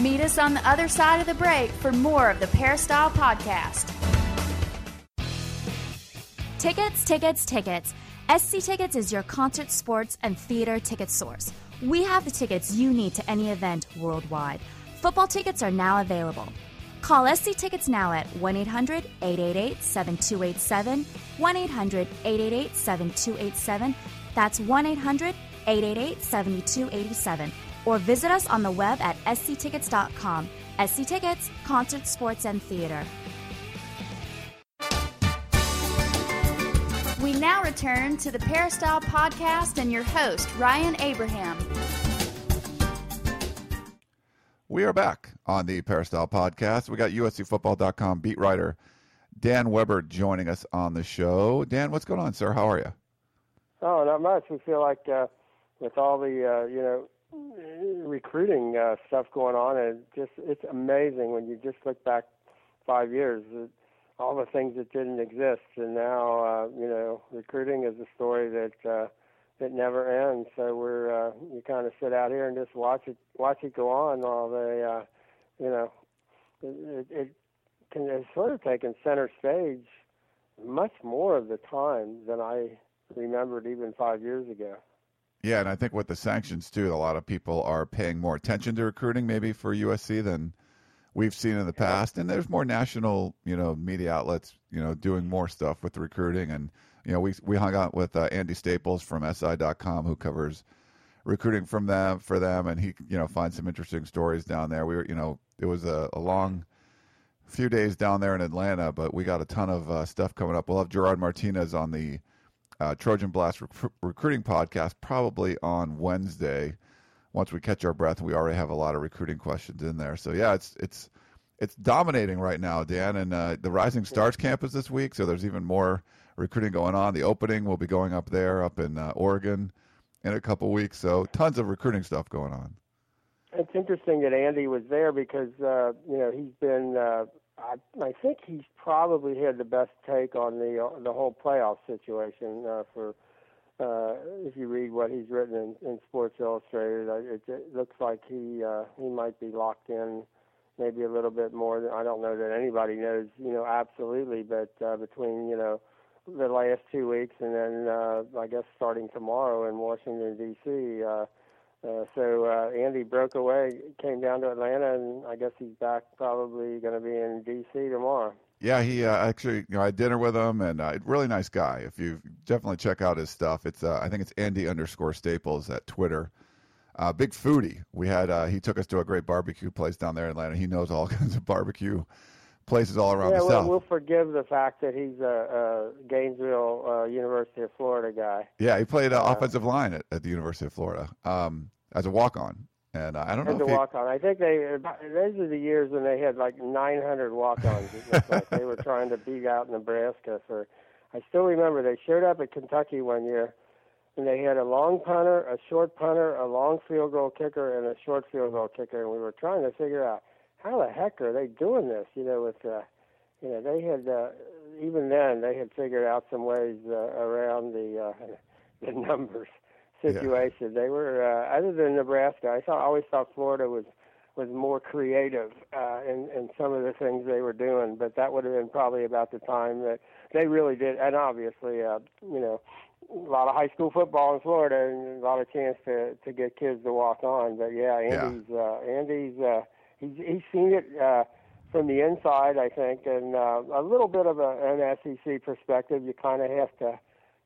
Meet us on the other side of the break for more of the Peristyle Podcast. Tickets, tickets, tickets. SC Tickets is your concert, sports, and theater ticket source. We have the tickets you need to any event worldwide. Football tickets are now available. Call SC Tickets now at 1 800 888 7287. 1 800 888 7287. That's 1 800 888 7287. Or visit us on the web at sctickets.com. SC Tickets, concert, sports, and theater. We now return to the Peristyle Podcast and your host, Ryan Abraham. We are back on the Peristyle Podcast. We got USCFootball.com beat writer Dan Weber joining us on the show. Dan, what's going on, sir? How are you? Oh, not much. We feel like uh, with all the uh, you know recruiting uh, stuff going on, and just it's amazing when you just look back five years all the things that didn't exist, and now uh, you know recruiting is a story that uh, that never ends. So we're uh, you kind of sit out here and just watch it watch it go on while they uh, you know it, it can it's sort of taken center stage much more of the time than I remembered even five years ago. Yeah, and I think with the sanctions too, a lot of people are paying more attention to recruiting maybe for USC than we've seen in the past. And there's more national, you know, media outlets, you know, doing more stuff with recruiting. And you know, we we hung out with uh, Andy Staples from SI.com who covers recruiting from them for them, and he you know finds some interesting stories down there. We were, you know, it was a, a long few days down there in Atlanta, but we got a ton of uh, stuff coming up. We'll have Gerard Martinez on the uh, Trojan Blast rec- recruiting podcast probably on Wednesday once we catch our breath, we already have a lot of recruiting questions in there. So yeah, it's it's it's dominating right now, Dan. And uh, the Rising Stars campus this week, so there's even more recruiting going on. The opening will be going up there, up in uh, Oregon, in a couple weeks. So tons of recruiting stuff going on. It's interesting that Andy was there because uh, you know he's been. Uh, I, I think he's probably had the best take on the the whole playoff situation uh, for uh, if you read what he's written in, in Sports Illustrated, it, it looks like he uh, he might be locked in maybe a little bit more. Than, I don't know that anybody knows, you know, absolutely, but uh, between you know the last two weeks and then uh, I guess starting tomorrow in Washington D.C. Uh, uh, so uh, Andy broke away, came down to Atlanta, and I guess he's back probably going to be in D.C. tomorrow. Yeah, he uh, actually, you know, I had dinner with him, and uh, really nice guy. If you definitely check out his stuff, it's uh, I think it's Andy underscore Staples at Twitter. Uh, big foodie. We had uh, he took us to a great barbecue place down there in Atlanta. He knows all kinds of barbecue places all around yeah, the we'll, south. We'll forgive the fact that he's a, a Gainesville uh, University of Florida guy. Yeah, he played offensive line at, at the University of Florida um, as a walk on. And uh, I don't know. As a walk on, I think they those are the years when they had like 900 walk ons. like they were trying to beat out Nebraska for. I still remember they showed up at Kentucky one year, and they had a long punter, a short punter, a long field goal kicker, and a short field goal kicker, and we were trying to figure out how the heck are they doing this? You know, with uh, you know they had uh, even then they had figured out some ways uh, around the uh, the numbers situation. Yeah. They were uh, other than Nebraska. I thought always thought Florida was was more creative uh, in in some of the things they were doing, but that would have been probably about the time that they really did. And obviously, uh, you know, a lot of high school football in Florida and a lot of chance to to get kids to walk on. But yeah, Andy's yeah. Uh, Andy's uh, he's he's seen it. Uh, from the inside, I think, and uh, a little bit of a, an SEC perspective. You kind of have to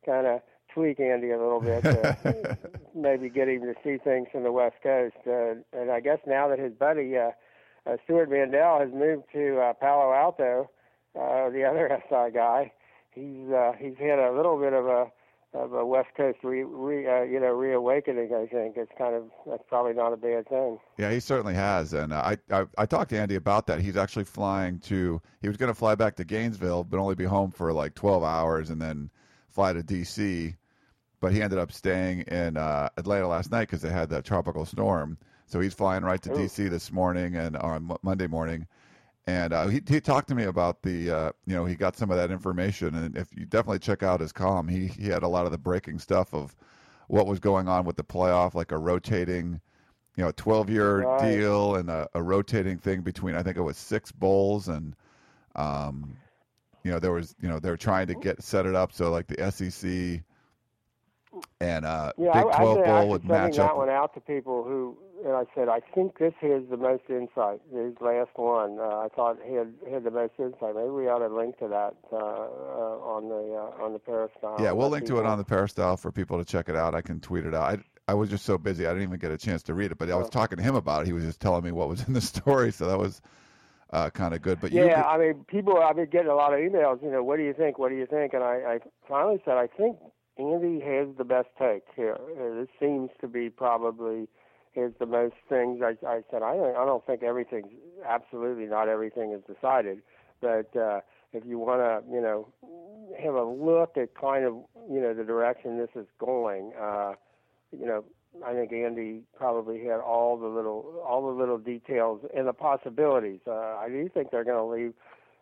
kind of tweak Andy a little bit to maybe get him to see things from the West Coast. Uh, and I guess now that his buddy uh, uh, Stewart Mandel has moved to uh, Palo Alto, uh, the other SI guy, he's uh, he's had a little bit of a of a West Coast re, re uh, you know reawakening. I think it's kind of that's probably not a bad thing. Yeah, he certainly has, and uh, I, I I talked to Andy about that. He's actually flying to. He was going to fly back to Gainesville, but only be home for like 12 hours, and then fly to D.C. But he ended up staying in uh, Atlanta last night because they had that tropical storm. So he's flying right to Ooh. D.C. this morning and on Monday morning and uh, he he talked to me about the uh, you know he got some of that information, and if you definitely check out his column, he he had a lot of the breaking stuff of what was going on with the playoff, like a rotating, you know, twelve year right. deal and a, a, rotating thing between I think it was six bowls and. Um, you know, there was, you know, they're trying to get set it up so like the SEC and uh, yeah, Big Twelve I, Bowl would match that up. one out to people who and I said, I think this has the most insight. His last one, uh, I thought he had had the most insight. Maybe we ought to link to that uh, uh, on the uh, on the peristyle. Yeah, we'll link to it on the peristyle for people to check it out. I can tweet it out. I I was just so busy, I didn't even get a chance to read it. But I was talking to him about it. He was just telling me what was in the story, so that was uh, kind of good. But yeah, you, I mean, people. I've been getting a lot of emails. You know, what do you think? What do you think? And I, I finally said, I think Andy has the best take here. This seems to be probably is the most things I, I said. I don't, I don't think everything's absolutely not everything is decided, but uh, if you want to, you know, have a look at kind of you know the direction this is going, uh, you know, I think Andy probably had all the little all the little details and the possibilities. Uh, I do think they're going to leave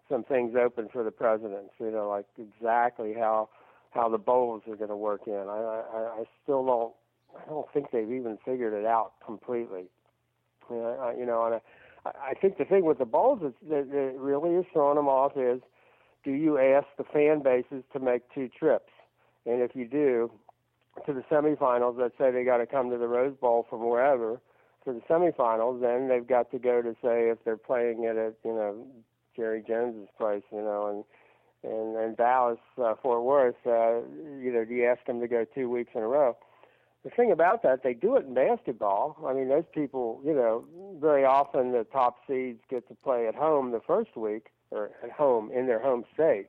some things open for the presidents. You know, like exactly how how the bowls are going to work in. I, I I still don't I don't think they've even figured it out completely. Uh, you know, and I, I think the thing with the bowls that, that really is throwing them off is, do you ask the fan bases to make two trips? And if you do, to the semifinals, let's say they got to come to the Rose Bowl from wherever for the semifinals, then they've got to go to say if they're playing it at you know Jerry Jones's place, you know, and and and Dallas uh, Fort Worth, uh, you know, do you ask them to go two weeks in a row? the thing about that, they do it in basketball. I mean, those people, you know, very often the top seeds get to play at home the first week or at home in their home state.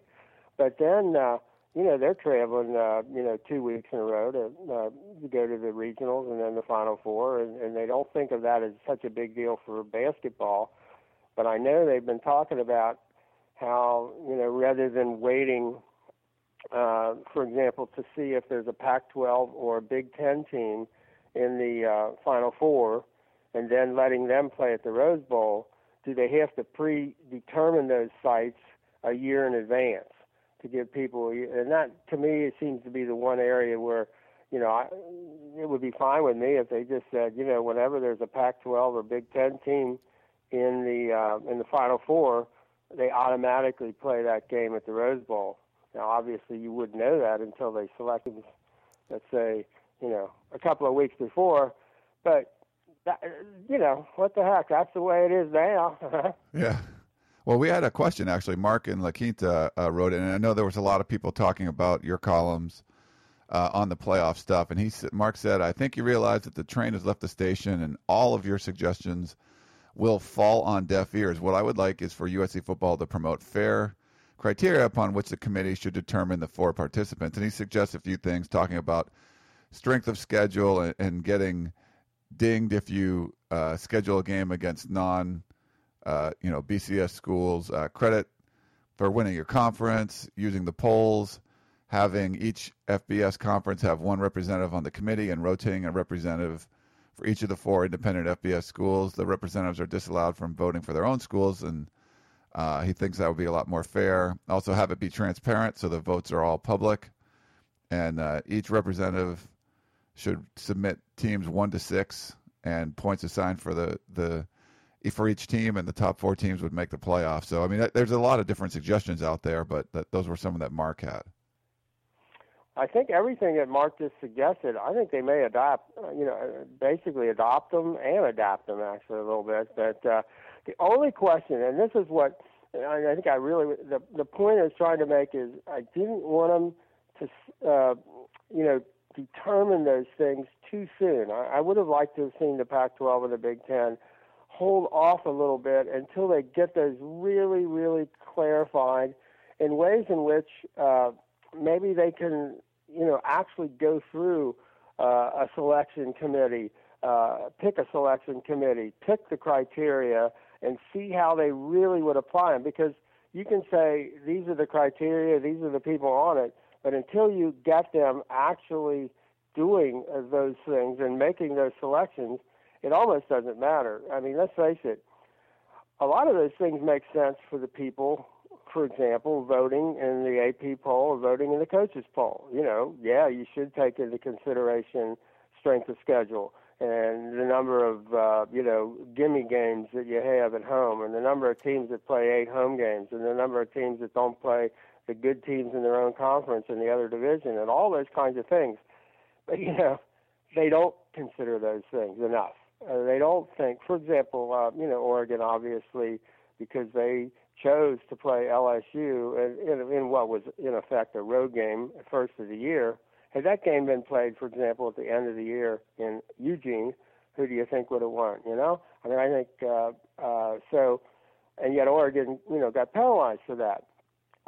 But then, uh, you know, they're traveling, uh, you know, two weeks in a row to, uh, go to the regionals and then the Final Four, and, and they don't think of that as such a big deal for basketball. But I know they've been talking about how, you know, rather than waiting uh, for example, to see if there's a Pac-12 or a Big Ten team in the uh, Final Four, and then letting them play at the Rose Bowl, do they have to predetermine those sites a year in advance to give people? And that, to me, it seems to be the one area where, you know, I, it would be fine with me if they just said, you know, whenever there's a Pac-12 or Big Ten team in the uh, in the Final Four, they automatically play that game at the Rose Bowl now, obviously, you wouldn't know that until they select them, let's say, you know, a couple of weeks before. But that, you know, what the heck? That's the way it is now. yeah. Well, we had a question actually. Mark in La Quinta uh, wrote it, and I know there was a lot of people talking about your columns uh, on the playoff stuff. And he, Mark said, "I think you realize that the train has left the station, and all of your suggestions will fall on deaf ears. What I would like is for USC football to promote fair." criteria upon which the committee should determine the four participants. And he suggests a few things, talking about strength of schedule and, and getting dinged if you uh, schedule a game against non, uh, you know, BCS schools. Uh, credit for winning your conference, using the polls, having each FBS conference have one representative on the committee, and rotating a representative for each of the four independent FBS schools. The representatives are disallowed from voting for their own schools and Uh, he thinks that would be a lot more fair. Also, have it be transparent so the votes are all public, and uh, each representative should submit teams one to six and points assigned for the the for each team, and the top four teams would make the playoffs. So, I mean, there's a lot of different suggestions out there, but that, those were some of that Mark had. I think everything that Mark just suggested, I think they may adopt, uh, you know, basically adopt them and adapt them actually a little bit. But uh, the only question, and this is what I think I really the the point I was trying to make is I didn't want them to, uh, you know, determine those things too soon. I, I would have liked to have seen the Pac-12 and the Big Ten hold off a little bit until they get those really, really clarified in ways in which uh, maybe they can you know, actually go through uh, a selection committee, uh, pick a selection committee, pick the criteria, and see how they really would apply them. Because you can say these are the criteria, these are the people on it, but until you get them actually doing uh, those things and making those selections, it almost doesn't matter. I mean, let's face it, a lot of those things make sense for the people for example, voting in the AP poll or voting in the coaches poll. You know, yeah, you should take into consideration strength of schedule and the number of uh, you know gimme games that you have at home, and the number of teams that play eight home games, and the number of teams that don't play the good teams in their own conference and the other division, and all those kinds of things. But you know, they don't consider those things enough. Uh, they don't think, for example, uh, you know, Oregon obviously because they chose to play LSU in, in, in what was in effect a road game first of the year. Had that game been played, for example, at the end of the year in Eugene, who do you think would have won? You know, I mean, I think uh, uh, so. And yet Oregon, you know, got penalized for that.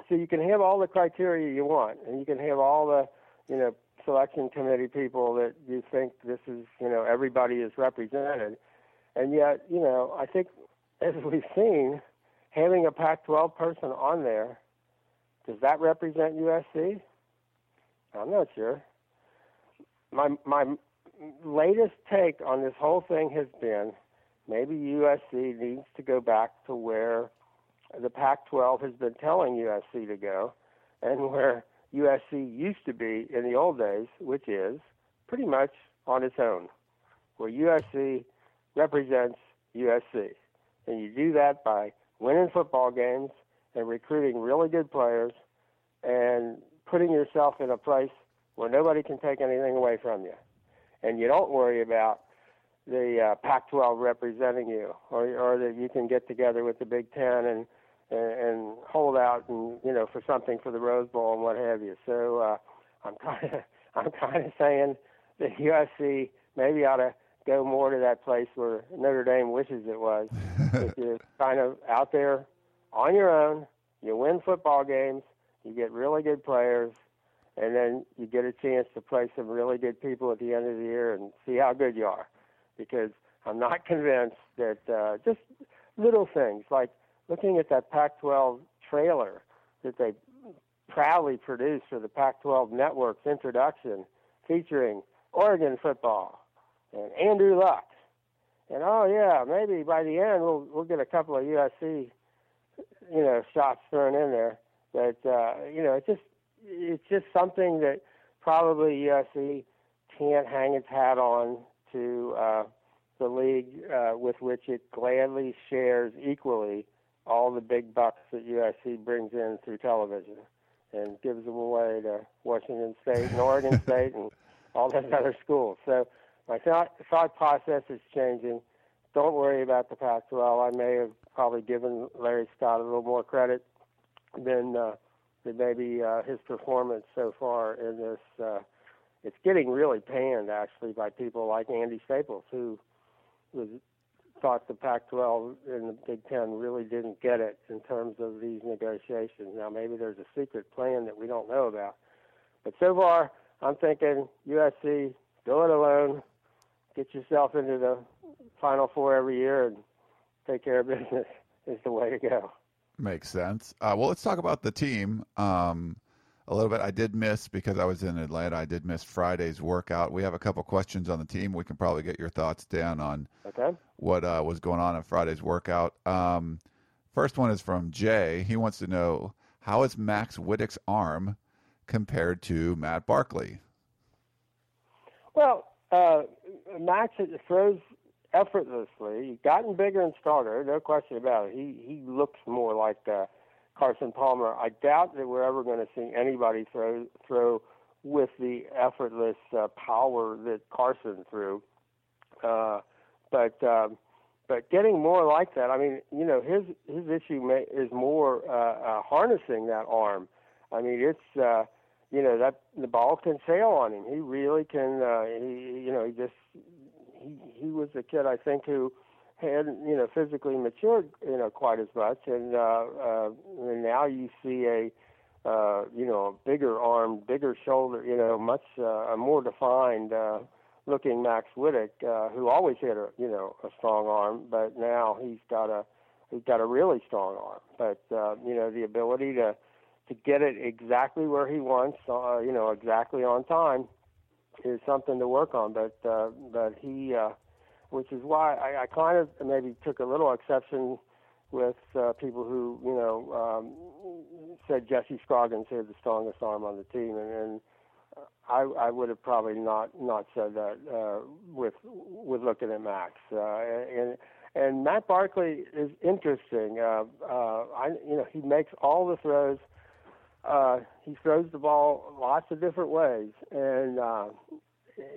So you can have all the criteria you want, and you can have all the, you know, selection committee people that you think this is, you know, everybody is represented, and yet, you know, I think as we've seen, having a Pac 12 person on there, does that represent USC? I'm not sure. My, my latest take on this whole thing has been maybe USC needs to go back to where the Pac 12 has been telling USC to go and where USC used to be in the old days, which is pretty much on its own, where USC represents USC. And you do that by winning football games and recruiting really good players and putting yourself in a place where nobody can take anything away from you. And you don't worry about the uh, Pac-12 representing you, or or that you can get together with the Big Ten and and, and hold out and you know for something for the Rose Bowl and what have you. So uh, I'm kind of I'm kind of saying that USC maybe ought to go more to that place where Notre Dame wishes it was. if you're kind of out there on your own, you win football games, you get really good players, and then you get a chance to play some really good people at the end of the year and see how good you are. Because I'm not convinced that uh, just little things like looking at that Pac-12 trailer that they proudly produced for the Pac-12 Network's introduction, featuring Oregon football and Andrew Luck and oh yeah, maybe by the end we'll we'll get a couple of USC, you know, shots thrown in there. But uh, you know, it's just it's just something that probably USC can't hang its hat on to uh, the league uh, with which it gladly shares equally all the big bucks that USC brings in through television and gives them away to Washington State and Oregon State and all those other schools. So my thought, thought process is changing. Don't worry about the Pac-12. I may have probably given Larry Scott a little more credit than uh, than maybe uh, his performance so far in this. Uh, it's getting really panned actually by people like Andy Staples, who was thought the Pac-12 and the Big Ten really didn't get it in terms of these negotiations. Now maybe there's a secret plan that we don't know about, but so far I'm thinking USC go it alone get yourself into the Final Four every year and take care of business is the way to go. Makes sense. Uh, well, let's talk about the team um, a little bit. I did miss because I was in Atlanta. I did miss Friday's workout. We have a couple questions on the team. We can probably get your thoughts, down on okay. what uh, was going on in Friday's workout. Um, First one is from Jay. He wants to know how is Max Wittek's arm compared to Matt Barkley? Well, uh, Max throws effortlessly. He's gotten bigger and stronger, no question about it. He he looks more like uh, Carson Palmer. I doubt that we're ever going to see anybody throw throw with the effortless uh, power that Carson threw. Uh, but um, but getting more like that. I mean, you know, his his issue may, is more uh, uh, harnessing that arm. I mean, it's uh, you know that the ball can sail on him. He really can. Uh, he you know he just he he was a kid I think who hadn't you know physically matured you know quite as much, and uh, uh, and now you see a uh, you know a bigger arm, bigger shoulder, you know much uh, a more defined. Uh, looking Max Wittek, uh, who always had a you know a strong arm, but now he's got a he's got a really strong arm. But uh, you know the ability to to get it exactly where he wants, uh, you know, exactly on time, is something to work on. But uh, but he, uh, which is why I, I kind of maybe took a little exception with uh, people who you know um, said Jesse Scroggins had the strongest arm on the team, and, and I, I would have probably not not said that uh, with with looking at Max. Uh, and and Matt Barkley is interesting. Uh, uh, I you know he makes all the throws. Uh, he throws the ball lots of different ways, and uh,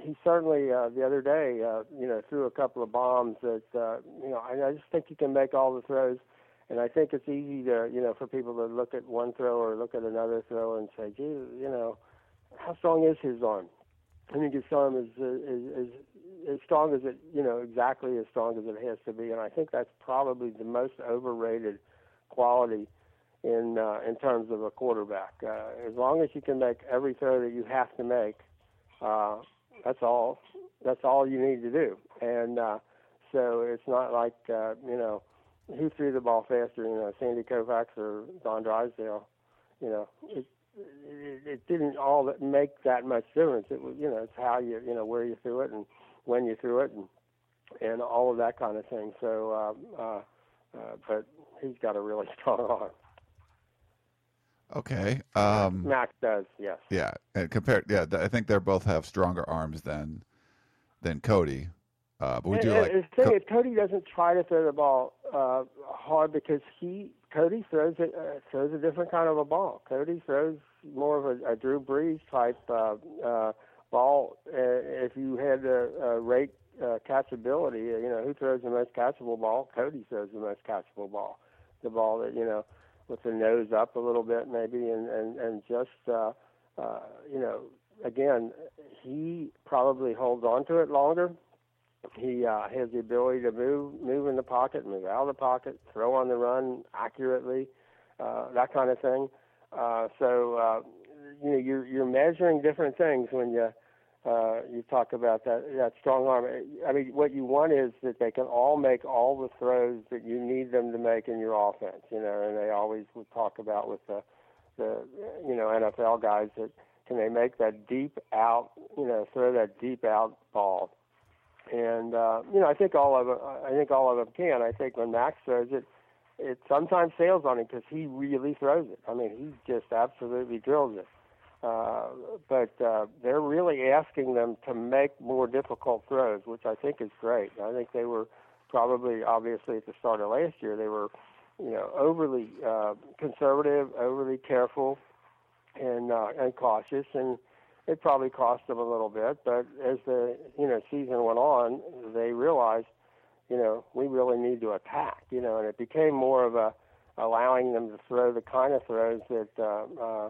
he certainly uh, the other day uh, you know threw a couple of bombs that uh, you know I, I just think he can make all the throws. And I think it's easy to, you know, for people to look at one throw or look at another throw and say, gee, you know, how strong is his arm? I think his arm is, uh, is, is as strong as it, you know, exactly as strong as it has to be, and I think that's probably the most overrated quality in uh, in terms of a quarterback. Uh, as long as you can make every throw that you have to make, uh, that's all. That's all you need to do, and uh, so it's not like uh, you know who threw the ball faster, you know, Sandy Koufax or Don Drysdale. You know, it, it, it didn't all make that much difference. It was, you know, it's how you, you know, where you threw it and when you threw it and and all of that kind of thing. So, um, uh, uh, but he's got a really strong arm. Okay. Um, Max does, yes. Yeah, and compared, yeah, I think they both have stronger arms than than Cody. Uh, but we and, do and like the thing is, Cody doesn't try to throw the ball uh, hard because he Cody throws it uh, throws a different kind of a ball. Cody throws more of a, a Drew Brees type uh, uh, ball. Uh, if you had to uh, rate uh, catchability, uh, you know who throws the most catchable ball? Cody throws the most catchable ball. The ball that you know with the nose up a little bit maybe, and and and just uh, uh, you know again he probably holds on to it longer he uh, has the ability to move, move in the pocket, move out of the pocket, throw on the run accurately, uh, that kind of thing. Uh, so uh, you know you're you're measuring different things when you uh, you talk about that that strong arm. I mean, what you want is that they can all make all the throws that you need them to make in your offense. You know, and they always would talk about with the the you know NFL guys that can they make that deep out, you know, throw that deep out ball and uh, you know I think all of them, I think all of them can. I think when Max throws it, it sometimes sails on him because he really throws it. I mean, he just absolutely drills it. Uh, but uh, they're really asking them to make more difficult throws, which I think is great. I think they were probably, obviously, at the start of last year, they were, you know, overly uh, conservative, overly careful, and uh, and cautious, and it probably cost them a little bit, but as the you know season went on, they realized, you know, we really need to attack, you know, and it became more of a allowing them to throw the kind of throws that uh, uh,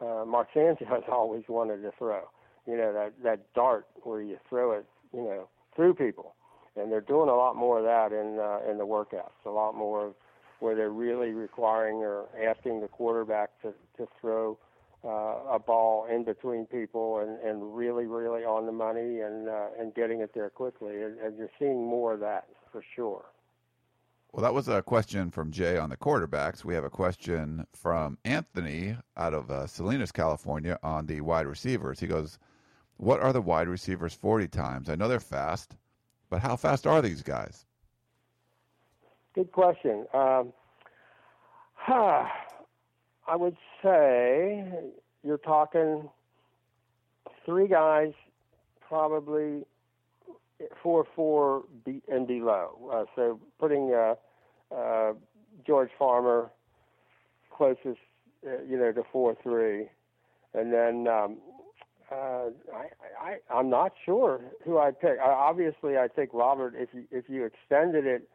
uh, has always wanted to throw. You know, that that dart where you throw it, you know, through people, and they're doing a lot more of that in uh, in the workouts. A lot more where they're really requiring or asking the quarterback to to throw uh, a ball in between people and, and really, really on the money and uh, and getting it there quickly. And, and you're seeing more of that for sure. Well, that was a question from Jay on the quarterbacks. We have a question from Anthony out of uh, Salinas, California, on the wide receivers. He goes, "What are the wide receivers' forty times? I know they're fast, but how fast are these guys?" Good question. Um, I would say you're talking three guys, probably four four and below. Uh, so putting uh, uh, George Farmer closest, uh, you know, to four three, and then um, uh, I, I I'm not sure who I'd pick. Uh, obviously, I think Robert. If you if you extended it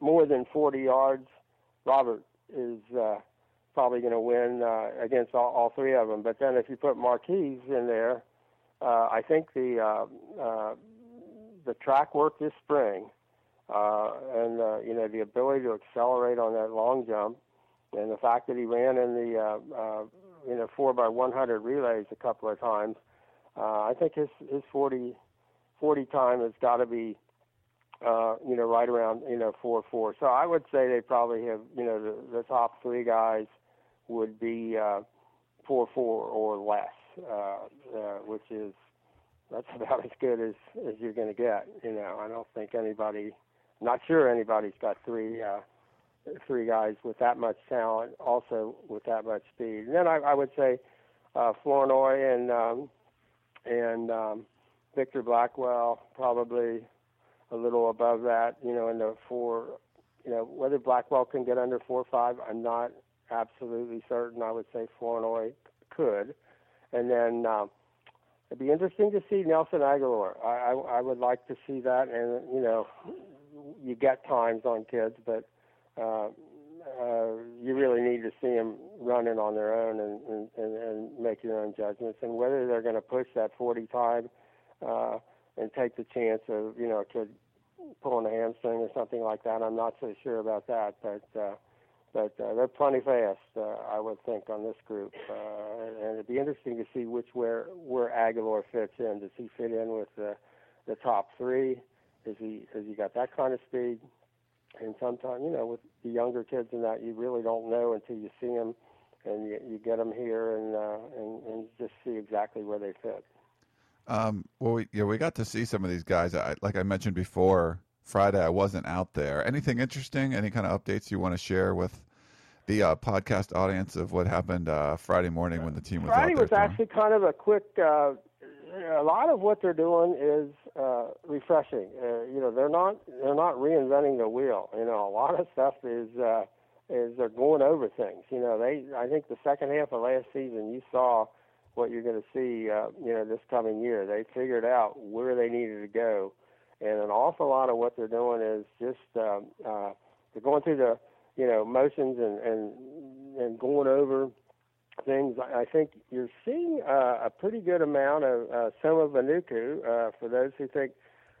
more than 40 yards, Robert is uh, probably going to win uh, against all, all three of them. But then if you put Marquise in there, uh, I think the uh, uh, the track work this spring uh, and uh, you know the ability to accelerate on that long jump, and the fact that he ran in the uh, uh, you know four by 100 relays a couple of times, uh, I think his his 40 40 time has got to be uh, you know right around you know four four. So I would say they probably have you know the, the top three guys would be uh, four four or less, uh, uh, which is that's about as good as as you're going to get. You know, I don't think anybody not sure anybody's got three uh, three guys with that much talent, also with that much speed. And then I, I would say uh, Flournoy and um, and um, Victor Blacknell probably a little above that. You know, in the four. You know, whether Blacknell can get under four or five, I'm not absolutely certain. I would say Flournoy could, and then. Um, It'd be interesting to see Nelson Agholor. I, I I would like to see that, and you know, you get times on kids, but uh, uh, you really need to see them running on their own and, and, and, and make your own judgments. And whether they're going to push that 40 time uh, and take the chance of, you know, a kid pulling a hamstring or something like that, I'm not so sure about that. But uh, but uh, they're plenty fast, uh, I would think, on this group. Uh, and it'd be interesting to see which where where Agholor fits in. Does he fit in with the the top three? Has he has he got that kind of speed? And sometimes, you know, with the younger kids and that, you really don't know until you see them, and you, you get them here and, uh, and and just see exactly where they fit. Um, well, we, yeah, we got to see some of these guys. I, like I mentioned before, Friday I wasn't out there. Anything interesting? Any kind of updates you want to share with the uh, podcast audience of what happened uh, Friday morning when the team was Friday out there? Friday was actually kind of a quick. Uh, a lot of what they're doing is uh, refreshing. Uh, you know, they're not they're not reinventing the wheel. You know, a lot of stuff is uh, is they're going over things. You know, they I think the second half of last season you saw what you're going to see. Uh, you know, this coming year they figured out where they needed to go, and an awful lot of what they're doing is just um, uh, they're going through the you know motions and and and going over things. I think you're seeing uh, a pretty good amount of uh, Soma Vainuku. Uh, for those who think,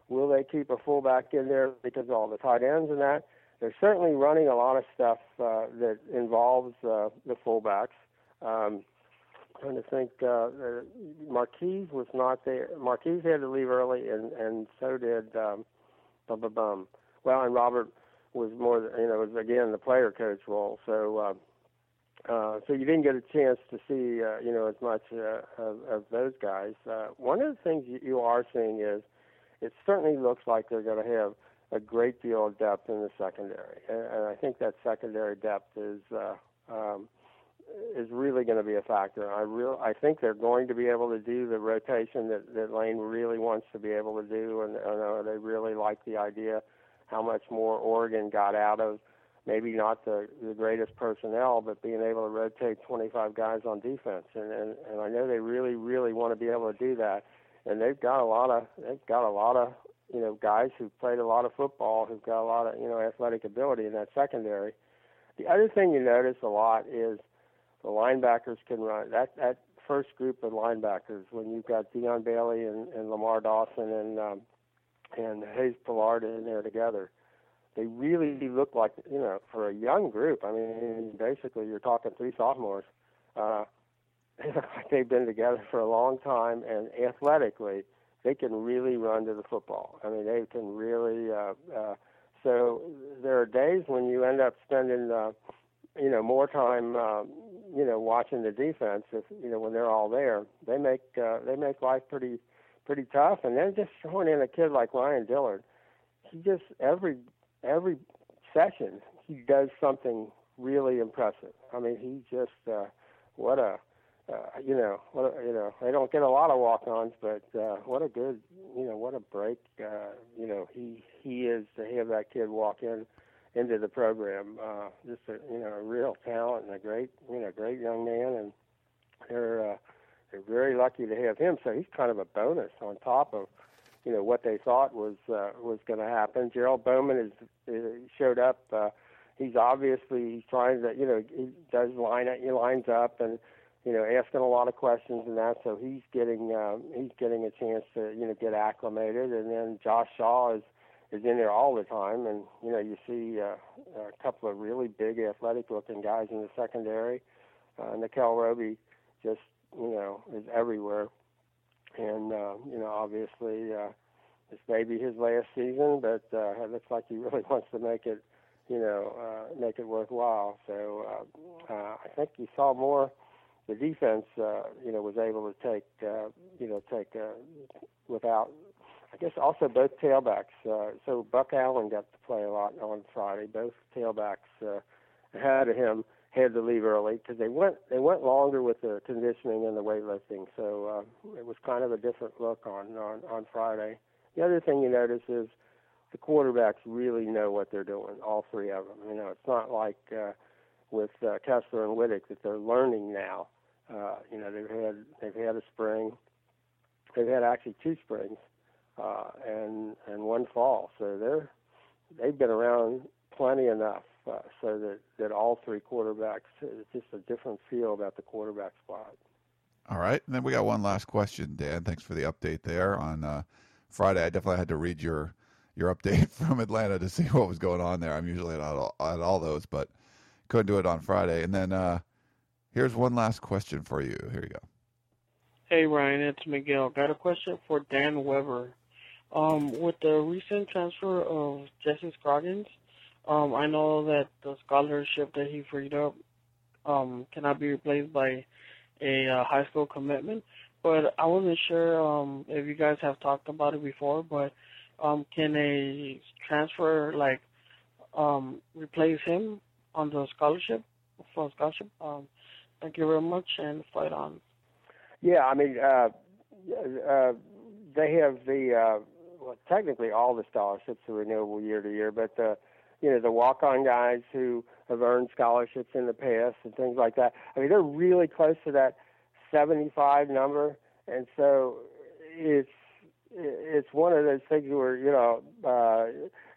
will they keep a fullback in there because of all the tight ends and that? They're certainly running a lot of stuff uh, that involves uh, the fullbacks. Um, trying to think, uh, Marquise was not there. Marquise had to leave early, and and so did um, Bum Bum. Well, and Robert was more, you know, was again the player coach role. So. Uh, uh, so you didn't get a chance to see, uh, you know, as much uh, of, of those guys. Uh, one of the things you, you are seeing is it certainly looks like they're going to have a great deal of depth in the secondary, and, and I think that secondary depth is uh, um, is really going to be a factor. I real I think they're going to be able to do the rotation that, that Lane really wants to be able to do, and, and uh, they really like the idea how much more Oregon got out of maybe not the the greatest personnel, but being able to rotate 25 guys on defense, and and, and I know they really really want to be able to do that, and they've got a lot of they've got a lot of you know guys who've played a lot of football, who've got a lot of you know athletic ability in that secondary. The other thing you notice a lot is the linebackers can run. That that first group of linebackers when you've got Dion Bailey and, and Lamar Dawson and um, and Hayes Pullard in there together they really look like you know for a young group. I mean, basically you're talking three sophomores. Uh, they've been together for a long time, and athletically they can really run to the football. I mean, they can really. Uh, uh, so there are days when you end up spending, uh, you know, more time, uh, you know, watching the defense. If you know when they're all there, they make uh, they make life pretty pretty tough. And then just throwing in a kid like Ryan Dillard, he just every every session he does something really impressive. I mean, he just uh, what a uh, you know what a, you know they don't get a lot of walk-ons, but uh, what a good you know what a break uh, you know he he is to have that kid walk in into the program. Uh, just a you know a real talent and a great you know great young man, and they're uh, they're very lucky to have him. So he's kind of a bonus on top of you know what they thought was uh, was going to happen. Gerald Bowman is showed up. Uh, he's obviously he's trying to you know he does line he lines up and you know asking a lot of questions and that. So he's getting uh, he's getting a chance to you know get acclimated. And then Josh Shaw is is in there all the time. And you know you see uh, a couple of really big athletic looking guys in the secondary. Uh, Nickell Robey just you know is everywhere. And uh, you know obviously. Uh, this may be his last season, but uh, it looks like he really wants to make it you know, uh, make it worthwhile. So uh, uh, I think you saw more. The defense, uh, you know, was able to take, uh, you know, take uh, without. I guess also both tailbacks. Uh, so Buck Allen got to play a lot on Friday. Both tailbacks uh, ahead of him had to leave early because they went they went longer with the conditioning and the weightlifting. So uh, it was kind of a different look on on on Friday. The other thing you notice is the quarterbacks really know what they're doing, all three of them. You know, it's not like uh, with uh, Kessler and Wittek that they're learning now. Uh, you know, they've had they've had a spring, they've had actually two springs, uh, and and one fall. So they're they've been around plenty enough uh, so that that all three quarterbacks. It's just a different feel about the quarterback spot. All right, and then we got one last question, Dan. Thanks for the update there on uh, Friday. I definitely had to read your your update from Atlanta to see what was going on there. I'm usually at all, at all those, but couldn't do it on Friday. And then uh, here's one last question for you. Here you go. Hey Ryan, it's Miguel. Got a question for Dan Weber. Um, with the recent transfer of Jesse Scroggins, um, I know that the scholarship that he freed up um, cannot be replaced by a uh, high school commitment. But I wasn't sure um, if you guys have talked about it before, but um, can a transfer like um, replace him on the scholarship for scholarship? Um, thank you very much and fight on. Yeah, I mean, uh, uh, they have the uh, well, technically all the scholarships are renewable year to year, but the you know the walk-on guys who have earned scholarships in the past and things like that. I mean, they're really close to that 75 number, and so it's it's one of those things where you know uh,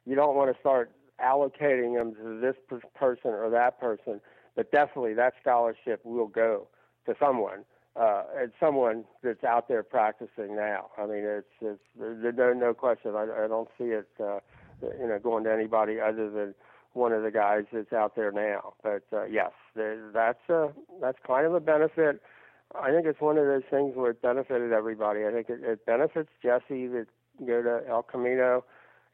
you don't want to start allocating them to this person or that person, but definitely that scholarship will go to someone. Uh, and someone that's out there practicing now. I mean, it's it's there's no no question. I, I don't see it, uh, you know, going to anybody other than one of the guys that's out there now. But uh, yes, that's a that's kind of a benefit. I think it's one of those things where it benefited everybody. I think it, it benefits Jesse to go to El Camino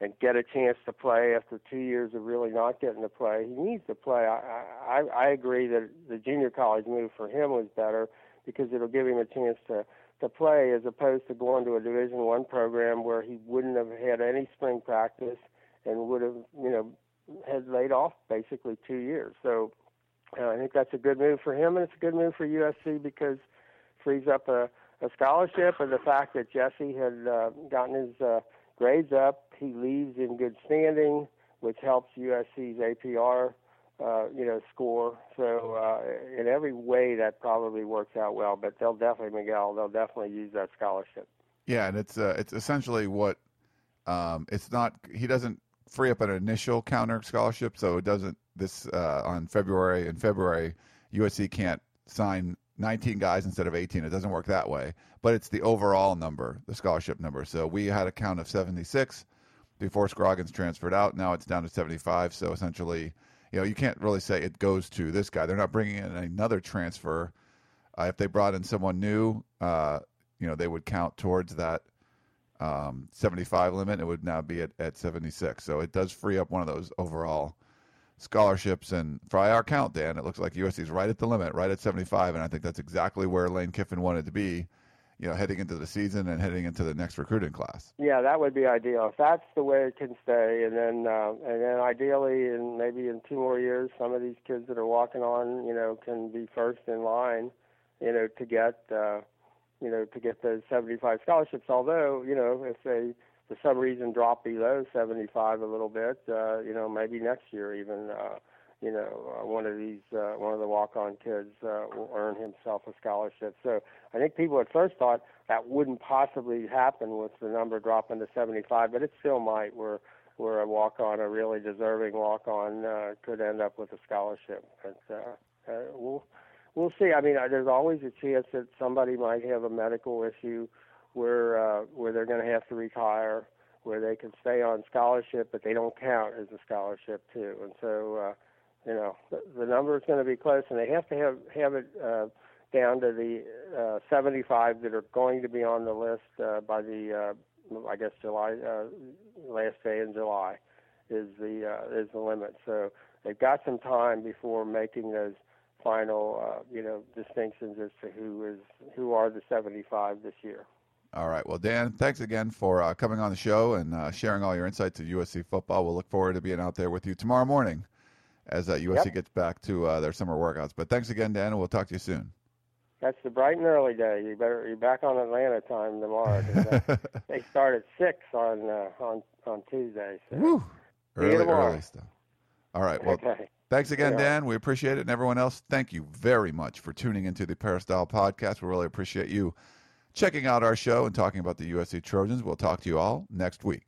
and get a chance to play after two years of really not getting to play. He needs to play. I, I, I agree that the junior college move for him was better because it'll give him a chance to to play as opposed to going to a Division One program where he wouldn't have had any spring practice and would have you know had laid off basically two years. So uh, I think that's a good move for him, and it's a good move for USC because frees up a, a scholarship, and the fact that Jesse had uh, gotten his uh, grades up, he leaves in good standing, which helps USC's APR, uh, you know, score. So uh, in every way, that probably works out well. But they'll definitely, Miguel, they'll definitely use that scholarship. Yeah, and it's uh, it's essentially what um, it's not. He doesn't free up an initial counter scholarship, so it doesn't this uh, on February. In February, USC can't sign 19 guys instead of 18. It doesn't work that way, but it's the overall number, the scholarship number. So we had a count of 76 before Scroggins transferred out. Now it's down to 75. So essentially, you know, you can't really say it goes to this guy. They're not bringing in another transfer. Uh, if they brought in someone new, uh, you know, they would count towards that um, 75 limit. It would now be at, at 76. So it does free up one of those overall scholarships. And for our count, Dan, it looks like USC is right at the limit, right at 75. And I think that's exactly where Lane Kiffin wanted to be. you know, heading into the season and heading into the next recruiting class. Yeah, that would be ideal. If that's the way it can stay, and then uh, and then ideally, in maybe in two more years, some of these kids that are walking on, you know, can be first in line, you know, to get, uh, you know, to get those 75 scholarships. Although, you know, if they for some reason drop below 75 a little bit, uh, you know, maybe next year even. Uh, you know, uh, one of these, uh, one of the walk-on kids uh, will earn himself a scholarship. So I think people at first thought that wouldn't possibly happen with the number dropping to 75, but it still might. Where where a walk-on, a really deserving walk-on, uh, could end up with a scholarship. But uh, uh, we'll we'll see. I mean, uh, there's always a chance that somebody might have a medical issue where uh, where they're going to have to retire, where they can stay on scholarship, but they don't count as a scholarship too. And so. Uh, you know the, the number is going to be close, and they have to have have it uh, down to the uh, 75 that are going to be on the list uh, by the uh, I guess July uh, last day in July is the uh, is the limit. So they've got some time before making those final uh, you know distinctions as to who is who are the 75 this year. All right. Well, Dan, thanks again for uh, coming on the show and uh, sharing all your insights of USC football. We'll look forward to being out there with you tomorrow morning as uh, USC Yep. gets back to uh, their summer workouts. But thanks again, Dan, and we'll talk to you soon. That's the bright and early day. You better you're back on Atlanta time tomorrow. uh, they start at six on uh, on on Tuesday. So. Woo. Early, early stuff. All right. Well, okay. Thanks again, Yeah. Dan. We appreciate it. And everyone else, thank you very much for tuning into the Peristyle podcast. We really appreciate you checking out our show and talking about the USC Trojans. We'll talk to you all next week.